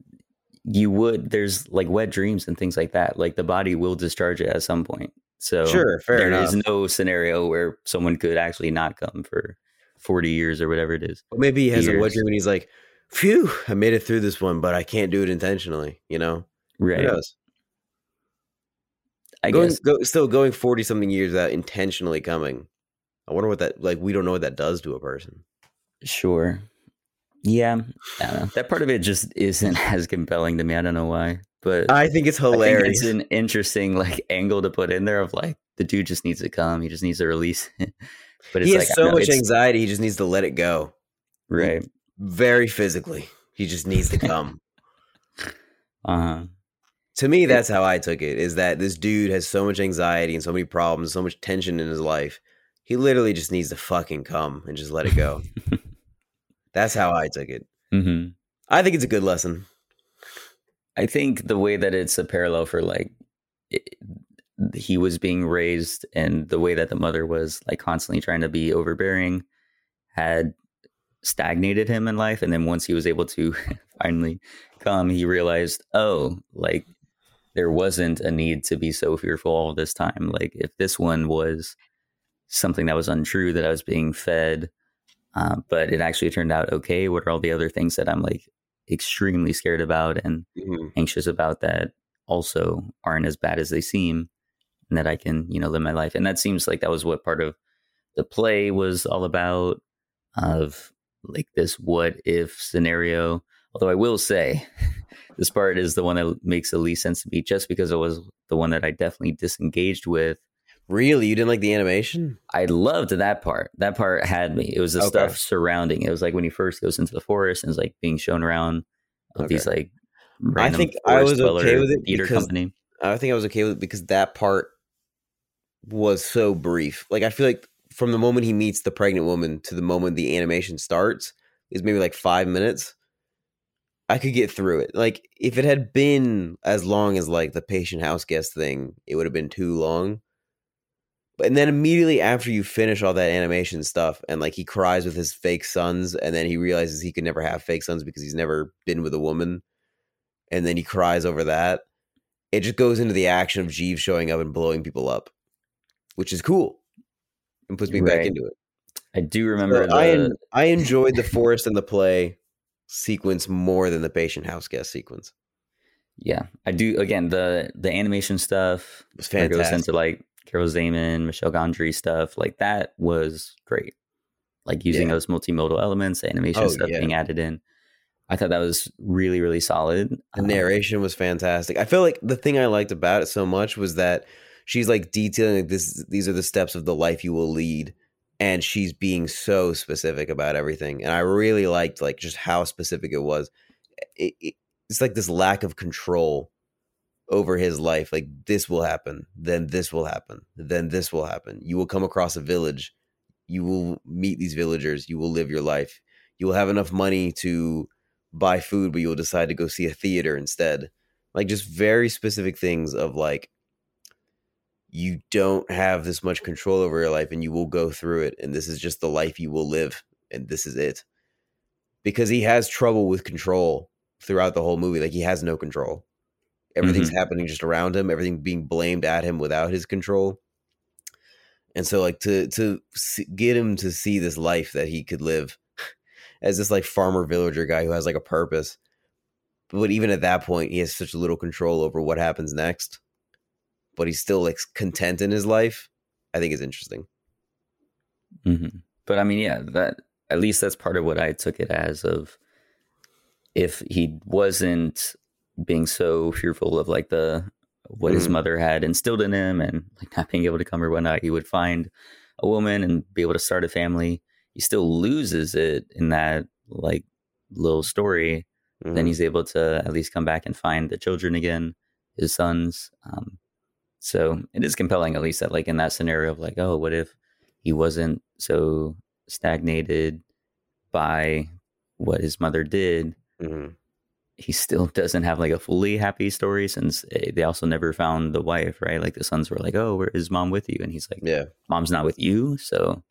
you would there's like wet dreams and things like that. Like the body will discharge it at some point. So Sure, fair there enough. is no scenario where someone could actually not come for 40 years or whatever it is. But maybe he has a wet dream and he's like, "Phew, I made it through this one, but I can't do it intentionally." You know, Right. I going, guess go, still going forty something years without intentionally coming. I wonder what that like. We don't know what that does to a person. sure. Yeah. I don't know. That part of it just isn't as compelling to me. I don't know why. But I think it's I think hilarious. it's an interesting like angle to put in there of like the dude just needs to come. He just needs to release it. But it's he like has don't so know, much anxiety. He just needs to let it go. Right. Very physically, he just needs to come. Uh-huh. To me, that's how I took it. Is that this dude has so much anxiety and so many problems, so much tension in his life. He literally just needs to fucking come and just let it go. that's how I took it. hmm I think it's a good lesson. I think the way that it's a parallel for like it, he was being raised and the way that the mother was like constantly trying to be overbearing had stagnated him in life and then once he was able to finally come he realized oh like there wasn't a need to be so fearful all this time like if this one was something that was untrue that I was being fed uh, but it actually turned out okay what are all the other things that I'm like extremely scared about and Mhm. anxious about that also aren't as bad as they seem and that I can, you know, live my life. And that seems like that was what part of the play was all about of like this what if scenario. Although I will say this part is the one that makes the least sense to me just because it was the one that I definitely disengaged with. Really, you didn't like the animation? I loved that part. That part had me. It was the Okay. stuff surrounding. It was like when he first goes into the forest and is like being shown around of these like I think I was okay with it theater because- company. I think I was okay with it because that part was so brief. Like I feel like from the moment he meets the pregnant woman to the moment the animation starts is maybe like five minutes. I could get through it. Like if it had been as long as like the patient house guest thing, it would have been too long. But and then immediately after you finish all that animation stuff and like he cries with his fake sons and then he realizes he could never have fake sons because he's never been with a woman and then he cries over that it just goes into the action of Jeeves showing up and blowing people up, which is cool and puts me back into it. I do So remember I en- I enjoyed the forest and the play sequence more than the patient house guest sequence. yeah. I do again the the animation stuff It was that goes fantastic. into like Carol Zaman, Michel Gondry stuff like that was great. Like using Yeah. those multimodal elements, the animation Oh, stuff yeah. being added in. I thought that was really really solid. The Um, narration was fantastic. I feel like the thing I liked about it so much was that she's like detailing like this. These are the steps of the life you will lead, and she's being so specific about everything. And I really liked like just how specific it was. It, it, it's like this lack of control over his life. Like this will happen, then this will happen, then this will happen. You will come across a village. You will meet these villagers. You will live your life. You will have enough money to buy food, but you'll decide to go see a theater instead. Like just very specific things of like you don't have this much control over your life and you will go through it and this is just the life you will live and this is it. Because he has trouble with control throughout the whole movie. Like he has no control. Everything's mm-hmm. happening just around him, everything being blamed at him without his control. and so like to to get him to see this life that he could live as this like farmer villager guy who has like a purpose but even at that point he has such little control over what happens next but he's still like content in his life i think is interesting Mm-hmm. But I mean, yeah, that at least that's part of what I took it as of if he wasn't being so fearful of like the what his Mhm. mother had instilled in him and like not being able to come or whatnot, he would find a woman and be able to start a family. He still loses it in that like little story. Then Mhm. he's able to at least come back and find the children again, his sons. Um, so it is compelling, at least that like in that scenario of like, oh, what if he wasn't so stagnated by what his mother did? Mhm. He still doesn't have like a fully happy story since eh, they also never found the wife, right? Like the sons were like, oh, where is mom with you? And he's like, yeah mom's not with you. So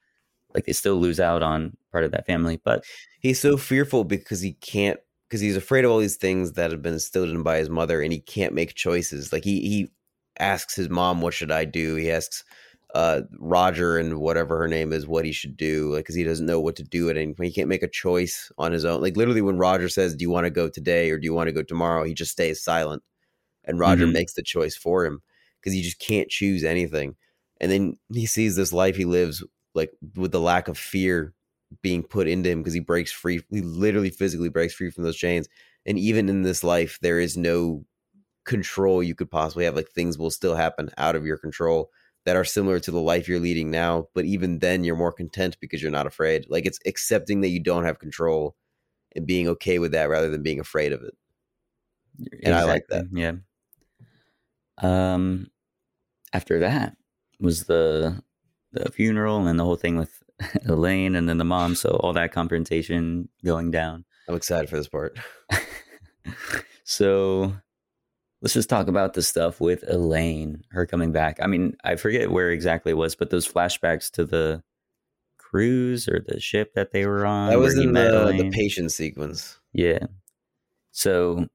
like they still lose out on part of that family. But he's so fearful because he can't because he's afraid of all these things that have been instilled in by his mother and he can't make choices like he he asks his mom what should i do he asks uh roger and whatever her name is what he should do like because he doesn't know what to do at any point he can't make a choice on his own like literally when roger says do you want to go today or do you want to go tomorrow he just stays silent and roger Mhm. makes the choice for him because he just can't choose anything and then he sees this life he lives like with the lack of fear being put into him because he breaks free. He literally physically breaks free from those chains. And even in this life, there is no control you could possibly have. Like things will still happen out of your control that are similar to the life you're leading now. But even then, you're more content because you're not afraid. Like it's accepting that you don't have control and being okay with that rather than being afraid of it. And I like that. Yeah. Um, after that was the the funeral and the whole thing with Elaine and then the mom. So all that confrontation going down. I'm excited for this part. so let's just talk about the stuff with Elaine, her coming back. I mean, I forget where exactly it was, but those flashbacks to the cruise or the ship that they were on. That was in the, the patient sequence. Yeah. So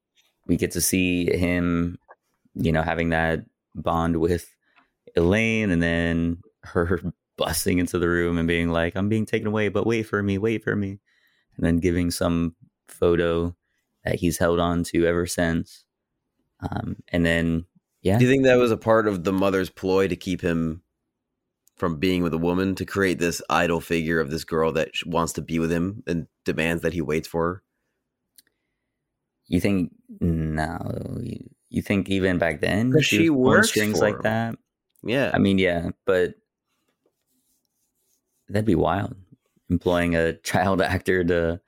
we get to see him, you know, having that bond with Elaine and then her busting into the room and being like, I'm being taken away, but wait for me, wait for me. And then giving some photo that he's held on to ever since. Um, and then, yeah, Do you think that was a part of the mother's ploy to keep him from being with a woman to create this idol figure of this girl that wants to be with him and demands that he waits for her? you think, no, you, you think even back then she was pulling works strings like him. that? Yeah. I mean, yeah, but that'd be wild. Employing a child actor to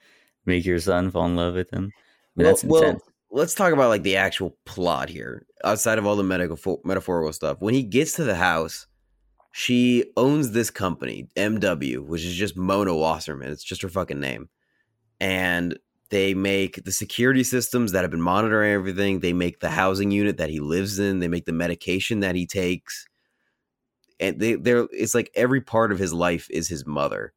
make your son fall in love with him. I mean, that's well, intense. Let's talk about like the actual plot here, outside of all the medical metaphorical stuff. When he gets to the house, she owns this company, MW, which is just Mona Wasserman. It's just her fucking name, and they make the security systems that have been monitoring everything. They make the housing unit that he lives in. They make the medication that he takes, and they they're it's like every part of his life is his mother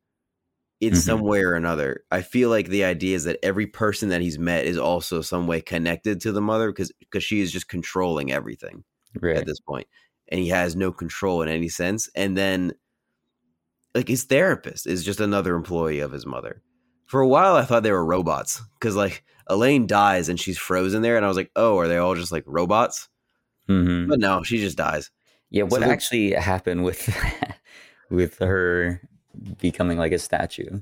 in Mhm. some way or another. I feel like the idea is that every person that he's met is also some way connected to the mother because because she is just controlling everything Right. at this point, and he has no control in any sense. And then, like his therapist is just another employee of his mother. For a while, I thought they were robots because like Elaine dies and she's frozen there, and I was like, oh, are they all just like robots? hmm But no, she just dies. Yeah. What So actually happened with with her becoming like a statue?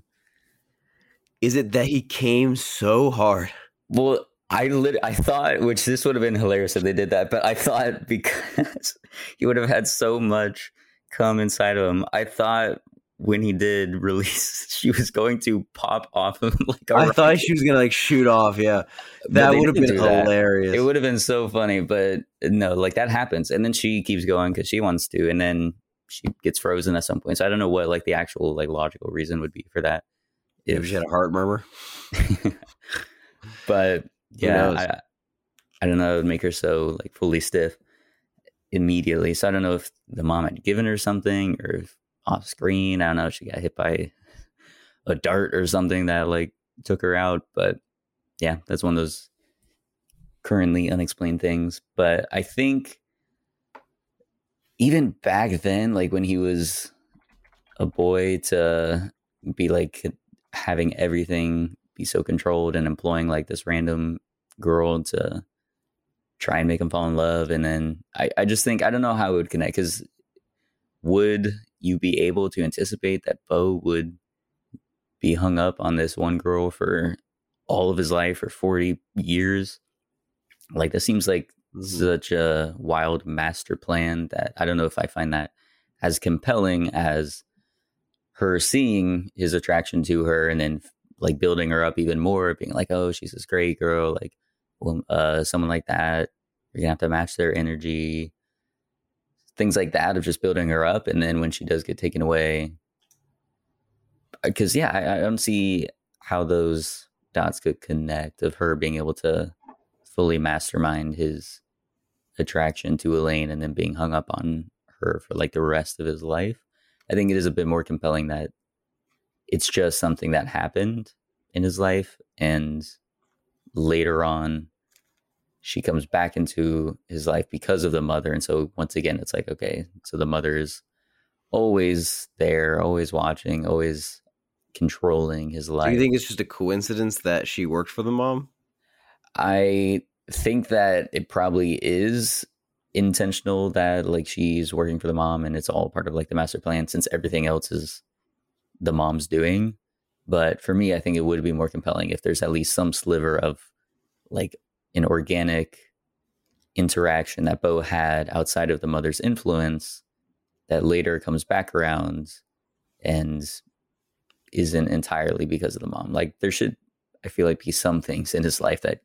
Is it that he came so hard? Well, I lit- I thought, which this would have been hilarious if they did that, but I thought because he would have had so much come inside of him, I thought when he did release, she was going to pop off him like a I thought she was gonna like shoot off. Yeah, that would have been do that. hilarious. It would have been so funny, but no, like that happens, and then she keeps going because she wants to, and then she gets frozen at some point. So I don't know what like the actual like logical reason would be for that. if she had a heart murmur. but yeah. I, I don't know. It would make her so like fully stiff immediately. So I don't know if the mom had given her something or if off screen. I don't know. If she got hit by a dart or something that like took her out. But yeah, that's one of those currently unexplained things. But I think even back then, like when he was a boy to be like having everything be so controlled and employing like this random girl to try and make him fall in love and then i, I just think i don't know how it would connect because would you be able to anticipate that Beau would be hung up on this one girl for all of his life for 40 years? Like that seems like mm-hmm. such a wild master plan that i don't know if i find that as compelling as her seeing his attraction to her and then like building her up even more, being like, oh, she's this great girl, like uh, someone like that. You're gonna have to match their energy, things like that of just building her up. And then when she does get taken away, because uh, yeah, I, I don't see how those dots could connect of her being able to fully mastermind his attraction to Elaine and then being hung up on her for like the rest of his life. I think it is a bit more compelling that it's just something that happened in his life and later on she comes back into his life because of the mother and so once again it's like okay so the mother is always there always watching always controlling his life do you think it's just a coincidence that she worked for the mom i think that it probably is intentional that like she's working for the mom and it's all part of like the master plan since everything else is the mom's doing. But for me, I think it would be more compelling if there's at least some sliver of like an organic interaction that Beau had outside of the mother's influence that later comes back around and isn't entirely because of the mom. Like there should, I feel like, be some things in his life that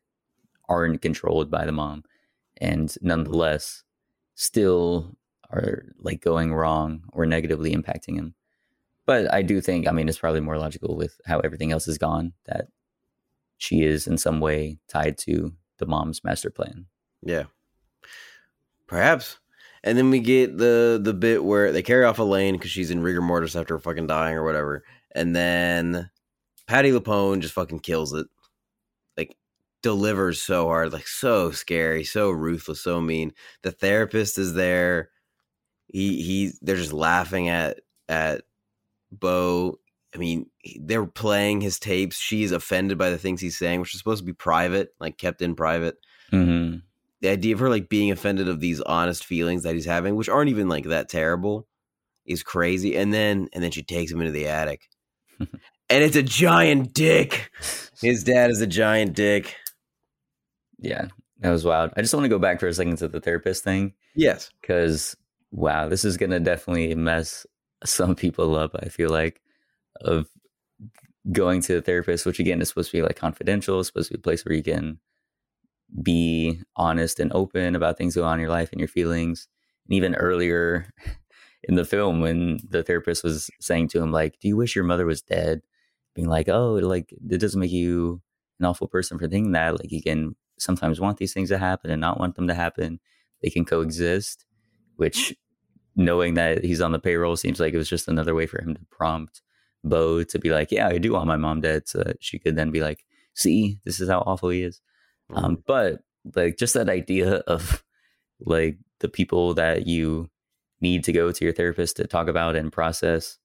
aren't controlled by the mom and nonetheless still are like going wrong or negatively impacting him. But I do think, I mean, it's probably more logical with how everything else is gone that she is in some way tied to the mom's master plan. Yeah. Perhaps. And then we get the the bit where they carry off Elaine because she's in rigor mortis after fucking dying or whatever. And then Patti LuPone just fucking kills it. Delivers so hard, like so scary, so ruthless, so mean. The therapist is there. He he they're just laughing at at Beau, I mean, they're playing his tapes. She's offended by the things he's saying, which is supposed to be private, like kept in private. Mm-hmm. The idea of her like being offended of these honest feelings that he's having, which aren't even like that terrible, is crazy. And then and then she takes him into the attic, and it's a giant dick. His dad is a giant dick. Yeah, that was wild. I just want to go back for a second to the therapist thing. Yes, because wow, this is gonna definitely mess some people up, I feel like, of going to the therapist, which again is supposed to be like confidential, supposed to be a place where you can be honest and open about things going on in your life and your feelings. And even earlier in the film, when the therapist was saying to him, like, Do you wish your mother was dead? Being like, Oh, like, it doesn't make you an awful person for thinking that. Like, you can sometimes want these things to happen and not want them to happen. They can coexist, which knowing that he's on the payroll seems like it was just another way for him to prompt Beau to be like, yeah, I do want my mom dead, so that she could then be like, see, this is how awful he is. Um, mm-hmm. Um, but like just that idea of like the people that you need to go to your therapist to talk about and process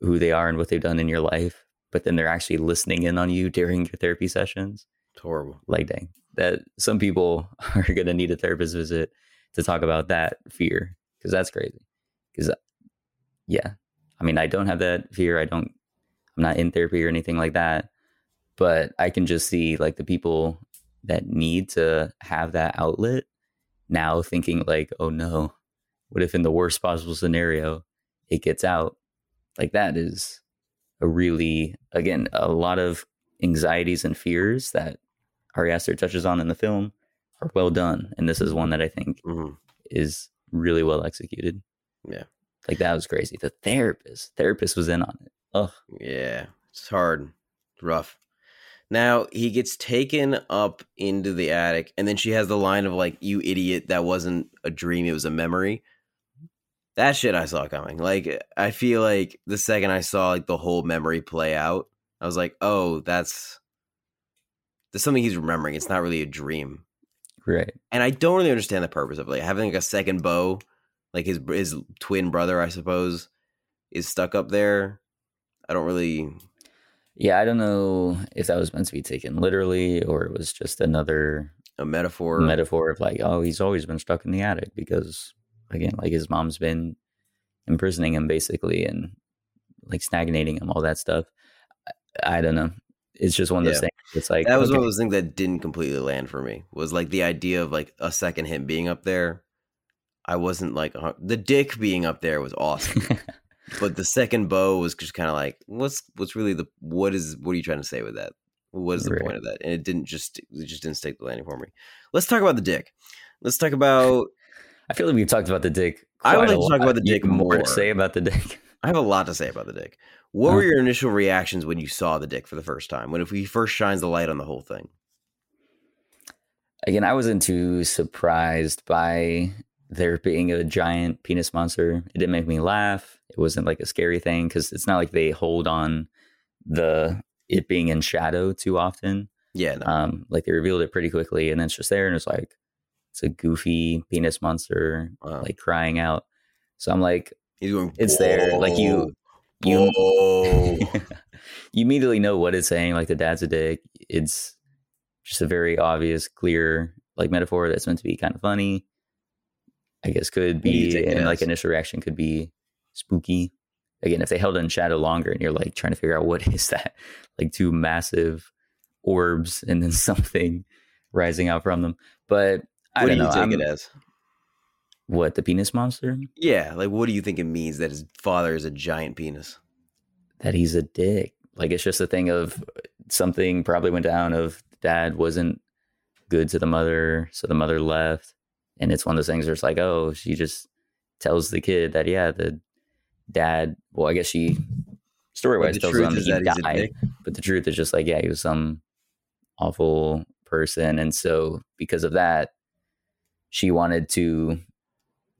who they are and what they've done in your life, but then they're actually listening in on you during your therapy sessions. It's horrible. Like dang, that some people are gonna need a therapist visit to talk about that fear because that's crazy. Because, uh, yeah, I mean, I don't have that fear. I don't, I'm not in therapy or anything like that. But I can just see like the people that need to have that outlet now thinking, like, oh no, what if in the worst possible scenario it gets out? Like, that is a really, again, a lot of anxieties and fears that Ari Aster touches on in the film are well done. And this is one that I think mm-hmm. is really well executed. Yeah. Like that was crazy. The therapist, therapist was in on it. Oh, yeah. It's hard. It's rough. Now he gets taken up into the attic, and then she has the line of like, "You idiot! That wasn't a dream; it was a memory." That shit I saw coming. Like I feel like the second I saw like the whole memory play out, I was like, "Oh, that's there's something he's remembering. It's not really a dream." Right. And I don't really understand the purpose of like having like a second Beau, like his his twin brother, I suppose, is stuck up there. I don't really. Yeah, I don't know if that was meant to be taken literally or it was just another a metaphor. metaphor of like, oh, he's always been stuck in the attic because again, like his mom's been imprisoning him basically and like stagnating him, all that stuff. I, I don't know. It's just one of those Yeah. things. It's like that was okay, one of those things that didn't completely land for me. Was like the idea of like a second him being up there. I wasn't like the dick being up there was awesome, but the second Beau was just kind of like, what's what's really the what is what are you trying to say with that? What is the Right. point of that? And it didn't just it just didn't stick the landing for me. Let's talk about the dick. Let's talk about. I feel like we've talked about the dick. I would like to talk about the dick more more. to say about the dick. I have a lot to say about the dick. What were your initial reactions when you saw the dick for the first time? When if he first shines the light on the whole thing? Again, I wasn't too surprised by there being a giant penis monster. It didn't make me laugh. It wasn't like a scary thing because it's not like they hold on the it being in shadow too often. Yeah, no. Um, like they revealed it pretty quickly, and then it's just there, and it's like it's a goofy penis monster Wow. like crying out. So I'm like, it's there, like you- you you immediately know what it's saying. Like the dad's a dick. It's just a very obvious, clear like metaphor that's meant to be kind of funny. I guess could be and like initial reaction could be spooky. Again, if they held it in shadow longer and you're like trying to figure out what is that, like two massive orbs and then something rising out from them. But I what do don't you know. take I'm- it as? What the penis monster? Yeah, like what do you think it means that his father is a giant penis? that he's a dick. Like it's just a thing of uh, something probably went down of dad wasn't good to the mother, so the mother left. And it's one of those things where it's like, oh, she just tells the kid that yeah, the dad well, I guess she story wise tells him he that he's a died. But the truth is just like, yeah, he was some awful person. And so because of that, she wanted to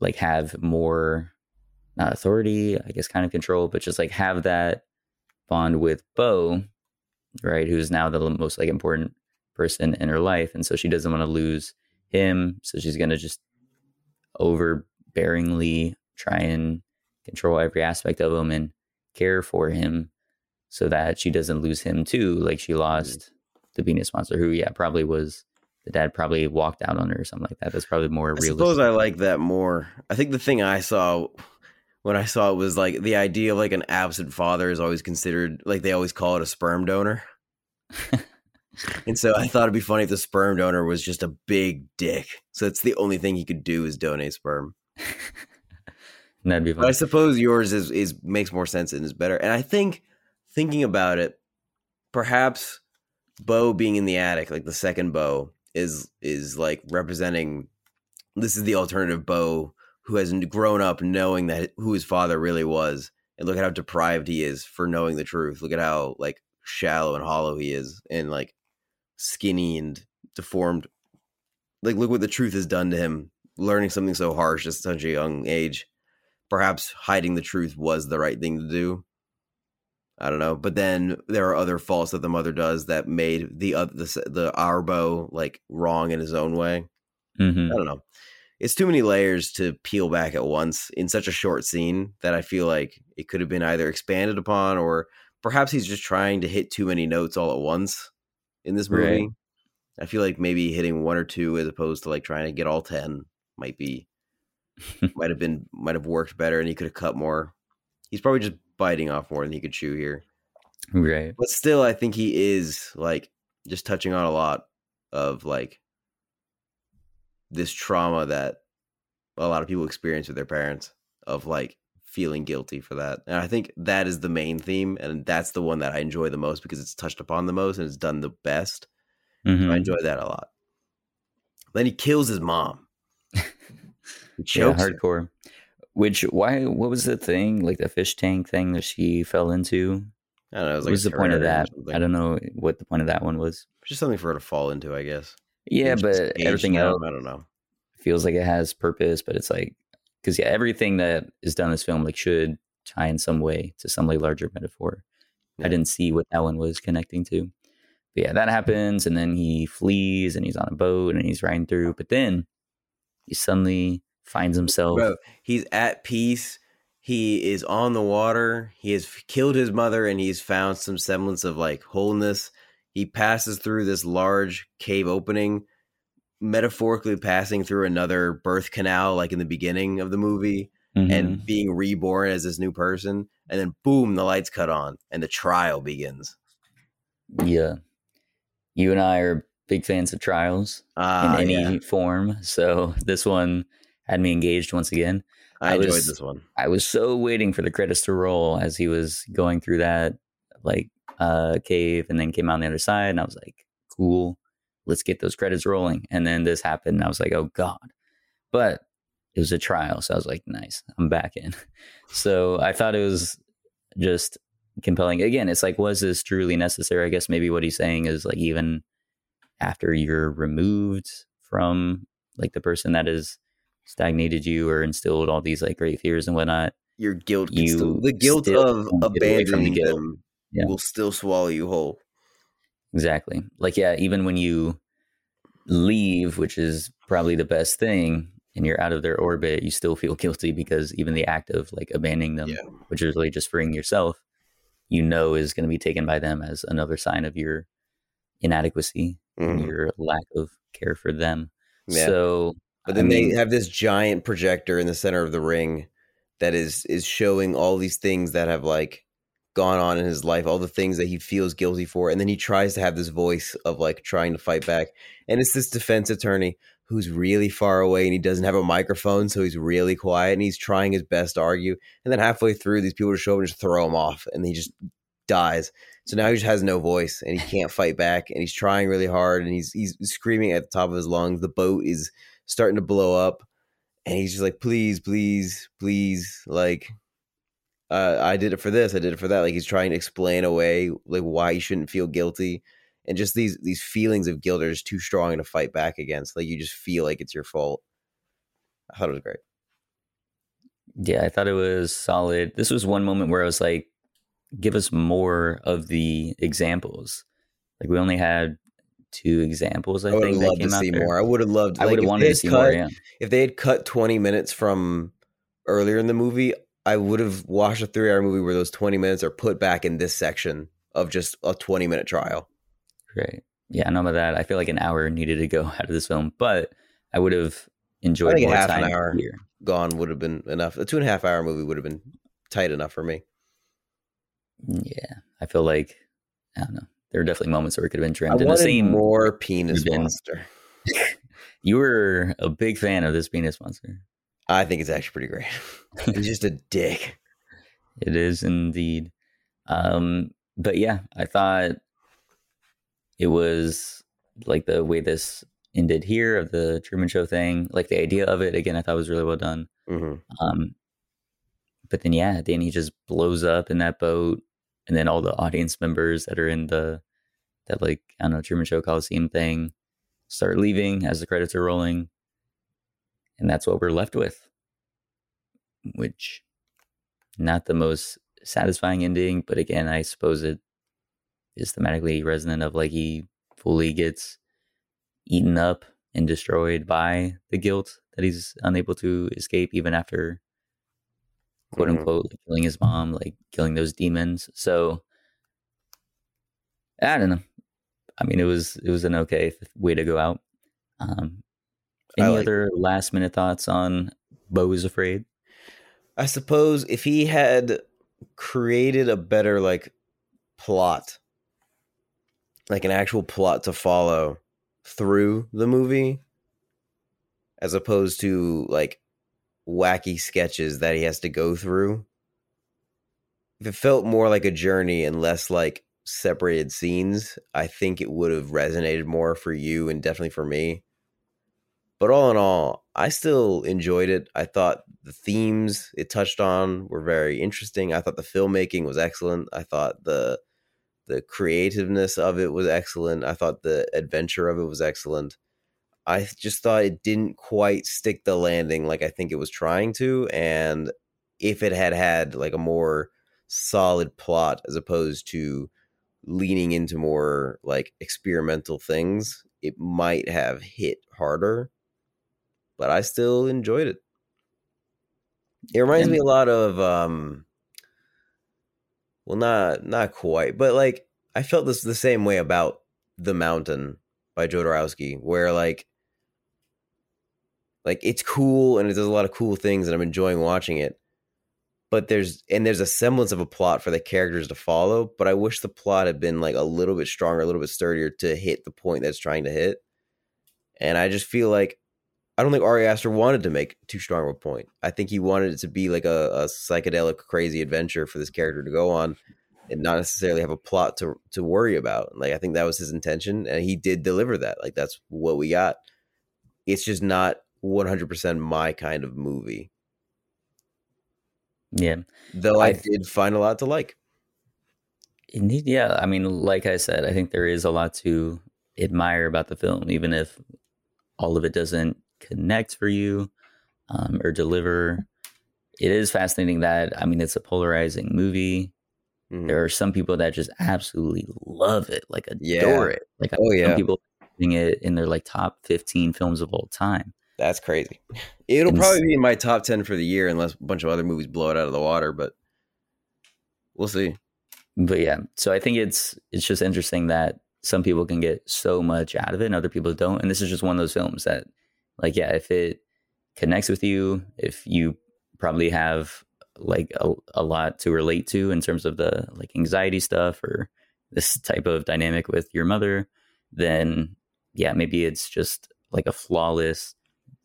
like have more not authority, I guess kind of control, but just like have that bond with Beau, right? Who's now the most like important person in her life. And so she doesn't want to lose him. So she's gonna just overbearingly try and control every aspect of him and care for him so that she doesn't lose him too. Like she mm-hmm. lost the Venus monster, who yeah, probably was the dad probably walked out on her or something like that. That's probably more realistic. I realistic. suppose I like that more. I think the thing I saw when I saw it was like the idea of like an absent father is always considered like they always call it a sperm donor. and so I thought it'd be funny if the sperm donor was just a big dick. So it's the only thing he could do is donate sperm. And that'd be But I suppose yours is is makes more sense and is better. And I think thinking about it, perhaps Beau being in the attic, like the second Beau, is is like representing this is the alternative Beau who has grown up knowing that who his father really was. And look at how deprived he is for knowing the truth. Look at how like shallow and hollow he is and like skinny and deformed. Like look what the truth has done to him, learning something so harsh at such a young age perhaps hiding the truth was the right thing to do. I don't know, but then there are other faults that the mother does that made the other the, the Arbo like wrong in his own way. Mhm. I don't know. It's too many layers to peel back at once in such a short scene that I feel like it could have been either expanded upon or perhaps he's just trying to hit too many notes all at once in this movie. Right. I feel like maybe hitting one or two as opposed to like trying to get all 10 might be might have been might have worked better and he could have cut more. He's probably just biting off more than he could chew here. Right. But still I think he is like just touching on a lot of like this trauma that a lot of people experience with their parents of like feeling guilty for that. And I think that is the main theme and that's the one that I enjoy the most because it's touched upon the most and it's done the best. Mhm. I enjoy that a lot. Then he kills his mom. He yeah, chokes her. Which why? What was the thing like the fish tank thing that she fell into? I don't know. It was What was the point of that? I don't know what the point of that one was. Just something for her to fall into, I guess. Yeah, but everything else I don't know. feels like it has purpose. But it's like because yeah, everything that is done in this film like should tie in some way to some like larger metaphor. Yeah. I didn't see what that one was connecting to. But yeah, that happens, and then he flees, and he's on a boat, and he's riding through. But then he suddenly finds himself. Bro, he's at peace he is on the water. He has killed his mother and he's found some semblance of like wholeness. He passes through this large cave opening, metaphorically passing through another birth canal, like in the beginning of the movie, Mhm. and being reborn as this new person. And then, boom, the lights cut on and the trial begins. yeah, you and I are big fans of trials Ah, in any yeah. form. So this one had me engaged once again. I, I enjoyed was- this one. I was so waiting for the credits to roll as he was going through that like uh cave and then came out on the other side and I was like, cool, let's get those credits rolling. And then this happened and I was like, oh God. But it was a trial, so I was like, nice, I'm back in. So I thought it was just compelling. Again, it's like, was this truly necessary? I guess maybe what he's saying is like even after you're removed from like the person that has stagnated you or instilled all these like great fears and whatnot, Your guilt, you still, the guilt of don't get away from the abandoning guilt. them Yeah. will still swallow you whole. Exactly. Like, yeah, even when you leave, which is probably the best thing, and you're out of their orbit, you still feel guilty because even the act of like abandoning them, Yeah. which is really just freeing yourself, you know, is going to be taken by them as another sign of your inadequacy and Mhm. your lack of care for them. Yeah. So, But I then mean- they have this giant projector in the center of the ring that is is showing all these things that have like gone on in his life, all the things that he feels guilty for, and then he tries to have this voice of like trying to fight back, and it's this defense attorney who's really far away and he doesn't have a microphone, so he's really quiet and he's trying his best to argue, and then halfway through, these people just show up and just throw him off, and he just dies. So now he just has no voice and he can't fight back, and he's trying really hard and he's he's screaming at the top of his lungs. The boat is starting to blow up and he's just like please please please like uh, i did it for this i did it for that like he's trying to explain away like why he shouldn't feel guilty and just these these feelings of guilt are just too strong to fight back against like you just feel like it's your fault i thought it was great yeah, I thought it was solid. This was one moment where I was like, give us more of the examples. Like, we only had two examples, I, i would have think, that loved to came out see there. more i would have loved I like, would have wanted to see cut- more, yeah. if they had cut 20 minutes from earlier in the movie i would have watched a three hour movie where those 20 minutes are put back in this section of just a 20 minute trial Great. Yeah, none of that. I feel like an hour needed to go out of this film, but I would have enjoyed more half an hour. here. gone would have been enough. A two and a half hour movie would have been tight enough for me. Mm, yeah, I feel like I don't know. There were definitely moments where it could have been I trimmed. And the wanted same, more penis been- monster. you were a big fan of this penis monster. I think it's actually pretty great. it's just a dick. It is indeed. Um, but yeah, I thought it was like the way this ended here of the Truman Show thing, like the idea of it. Again, I thought was really well done. hmm Um, but then yeah, then he just blows up in that boat, and then all the audience members that are in the that like I don't know Truman Show Coliseum thing start leaving as the credits are rolling, and that's what we're left with. Which, not the most satisfying ending, but again, I suppose it is thematically resonant of like he fully gets eaten up and destroyed by the guilt that he's unable to escape even after quote Mhm. unquote like, killing his mom, like killing those demons. So I don't know. I mean, it was it was an okay way to go out. Um, any like other last minute thoughts on Beau is Afraid? I suppose if he had created a better like plot, like an actual plot to follow through the movie, as opposed to like wacky sketches that he has to go through. If it felt more like a journey and less like separated scenes, I think it would have resonated more for you and definitely for me. But all in all, I still enjoyed it. I thought the themes it touched on were very interesting. I thought the filmmaking was excellent. I thought the the creativeness of it was excellent. I thought the adventure of it was excellent. I just thought it didn't quite stick the landing like I think it was trying to and if it had had like a more solid plot as opposed to leaning into more like experimental things, it might have hit harder. But I still enjoyed it. It reminds me a lot of um well not not quite, but like I felt this the same way about The Mountain by Jodorowsky, where like like it's cool and it does a lot of cool things and I'm enjoying watching it. But there's and there's a semblance of a plot for the characters to follow, but I wish the plot had been like a little bit stronger, a little bit sturdier to hit the point that's trying to hit. And I just feel like I don't think Ari Aster wanted to make too strong of a point. I think he wanted it to be like a, a psychedelic, crazy adventure for this character to go on, and not necessarily have a plot to to worry about. Like I think that was his intention, and he did deliver that. Like that's what we got. It's just not one hundred percent my kind of movie. Yeah. Though I, I- did find a lot to like. Indeed, yeah. I mean, like I said, I think there is a lot to admire about the film, even if all of it doesn't connect for you um, or deliver. It is fascinating that, I mean, it's a polarizing movie. Mhm. There are some people that just absolutely love it, like adore Yeah. it. Like, Oh, yeah. people putting it in their like top 15 films of all time. That's crazy. It'll probably be in my top ten for the year, unless a bunch of other movies blow it out of the water. But we'll see. but yeah so i think it's it's just interesting that some people can get so much out of it and other people don't and this is just one of those films that like yeah if it connects with you if you probably have like a, a lot to relate to in terms of the like anxiety stuff or this type of dynamic with your mother then yeah maybe it's just like a flawless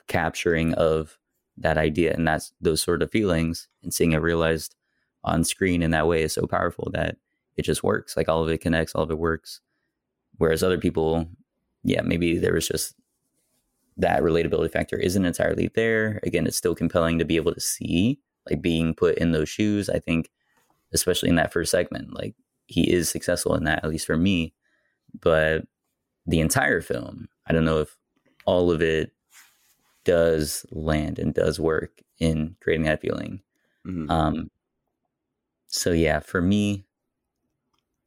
capturing of that idea and that's those sort of feelings and seeing it realized on screen in that way is so powerful that it just works. Like all of it connects, all of it works. Whereas other people, yeah, maybe there was just that relatability factor isn't entirely there. Again, it's still compelling to be able to see, like being put in those shoes. I think, especially in that first segment, like he is successful in that, at least for me. But the entire film, I don't know if all of it does land and does work in creating that feeling. Mhm. Um, so yeah, for me,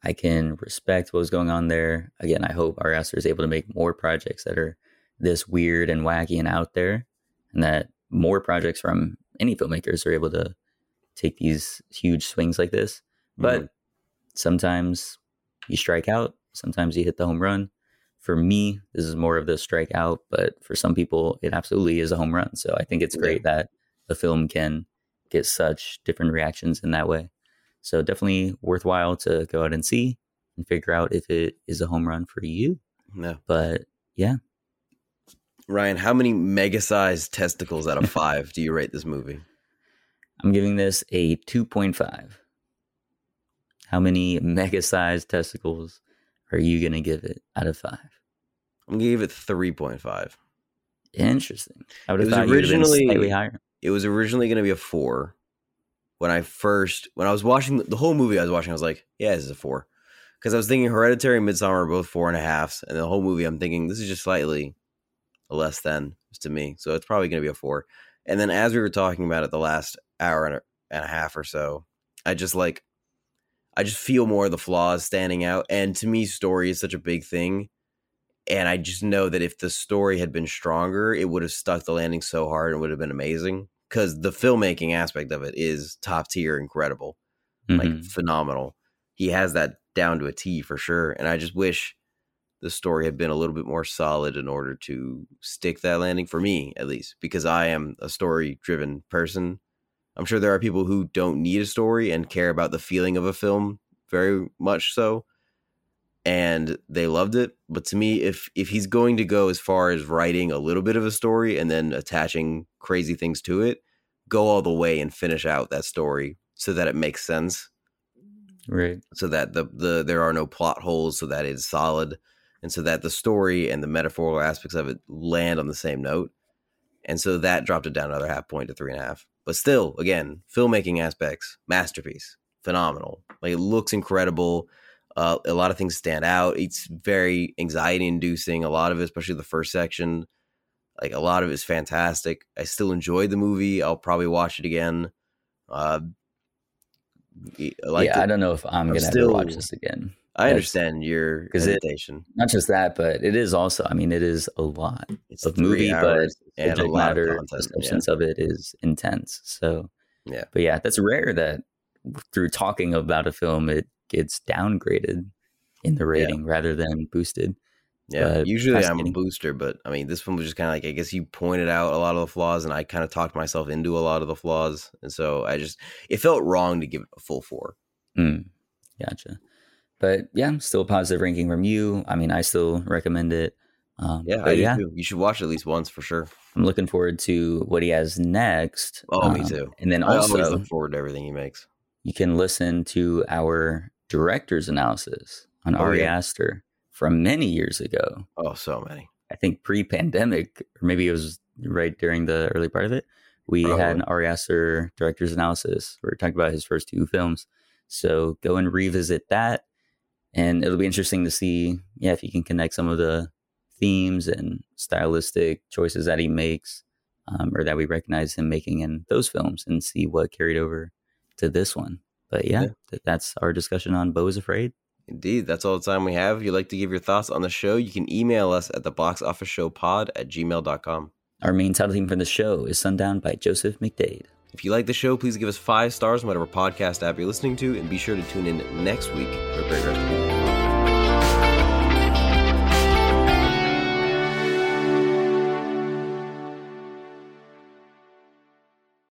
I can respect what was going on there. Again, I hope Ari Aster is able to make more projects that are this weird and wacky and out there, and that more projects from any filmmakers are able to take these huge swings like this. But sometimes you strike out, sometimes you hit the home run. For me, this is more of the strike out, but for some people, it absolutely is a home run. So I think it's Yeah. great that a film can get such different reactions in that way. So definitely worthwhile to go out and see and figure out if it is a home run for you. No. But yeah, Ryan, how many mega sized testicles out of five do you rate this movie? I'm giving this a 2.5. How many mega sized testicles are you going to give it out of five? I'm gonna give it three point five. Interesting. I would It have was thought you would have originally- slightly higher. It was originally gonna be a four. When I first when I was watching the, the whole movie I was watching, I was like, yeah, this is a four. Because I was thinking Hereditary and Midsommar are both four and a halfs, and the whole movie I'm thinking this is just slightly less than to me. So it's probably gonna be a four. And then as we were talking about it the last hour and a, and a half or so, I just like I just feel more of the flaws standing out. And to me, story is such a big thing. And I just know that if the story had been stronger, it would have stuck the landing so hard and would have been amazing. Because the filmmaking aspect of it is top tier, incredible, like Mhm. phenomenal. He has that down to a T for sure. And I just wish the story had been a little bit more solid in order to stick that landing for me, at least, because I am a story driven person. I'm sure there are people who don't need a story and care about the feeling of a film very much so and they loved it. But to me if if he's going to go as far as writing a little bit of a story and then attaching crazy things to it go all the way and finish out that story so that it makes sense. Right. so that the the there are no plot holes so that it's solid and so that the story and the metaphorical aspects of it land on the same note. And so that dropped it down another half point to three and a half but still again filmmaking aspects masterpiece phenomenal. Like it looks incredible. Uh, a lot of things stand out. It's very anxiety inducing a lot of it especially the first section. Like a lot of it is fantastic. I still enjoyed the movie. I'll probably watch it again. Uh I yeah, it. I don't know if I'm I'm going to still- watch this again. I That's- understand your 'cause it- hesitation. Not just that, but it is also, I mean, it is a lot it's of three movie, but and a lot matter, of content. Yeah. of it is intense. So Yeah. But yeah, that's rare that through talking about a film, it gets downgraded in the rating yeah. rather than boosted. Yeah, usually I'm a booster, but I mean, this one was just kind of like I guess you pointed out a lot of the flaws, and I kind of talked myself into a lot of the flaws, and so I just it felt wrong to give it a full four. Mm, gotcha, but yeah, still a positive ranking from you. I mean, I still recommend it. Um, yeah, yeah, you should watch it at least once for sure. I'm looking forward to what he has next. Oh, um, me too. And then I also look forward to everything he makes. You can listen to our director's analysis on oh, Ari yeah. Aster from many years ago. Oh, so many. I think pre-pandemic, or maybe it was right during the early part of it. We Probably. had an Ari Aster director's analysis. We talking about his first two films. So go and revisit that, and it'll be interesting to see, yeah, if he can connect some of the themes and stylistic choices that he makes, um, or that we recognize him making in those films, and see what carried over to this one. But yeah, yeah. that's our discussion on Beau is Afraid. Indeed, that's all the time we have. If you'd like to give your thoughts on the show, you can email us at the box office show pod at gmail.com. Our main title theme for the show is Sundown by Joseph McDade. If you like the show, please give us five stars on whatever podcast app you're listening to, and be sure to tune in next week for a great rest of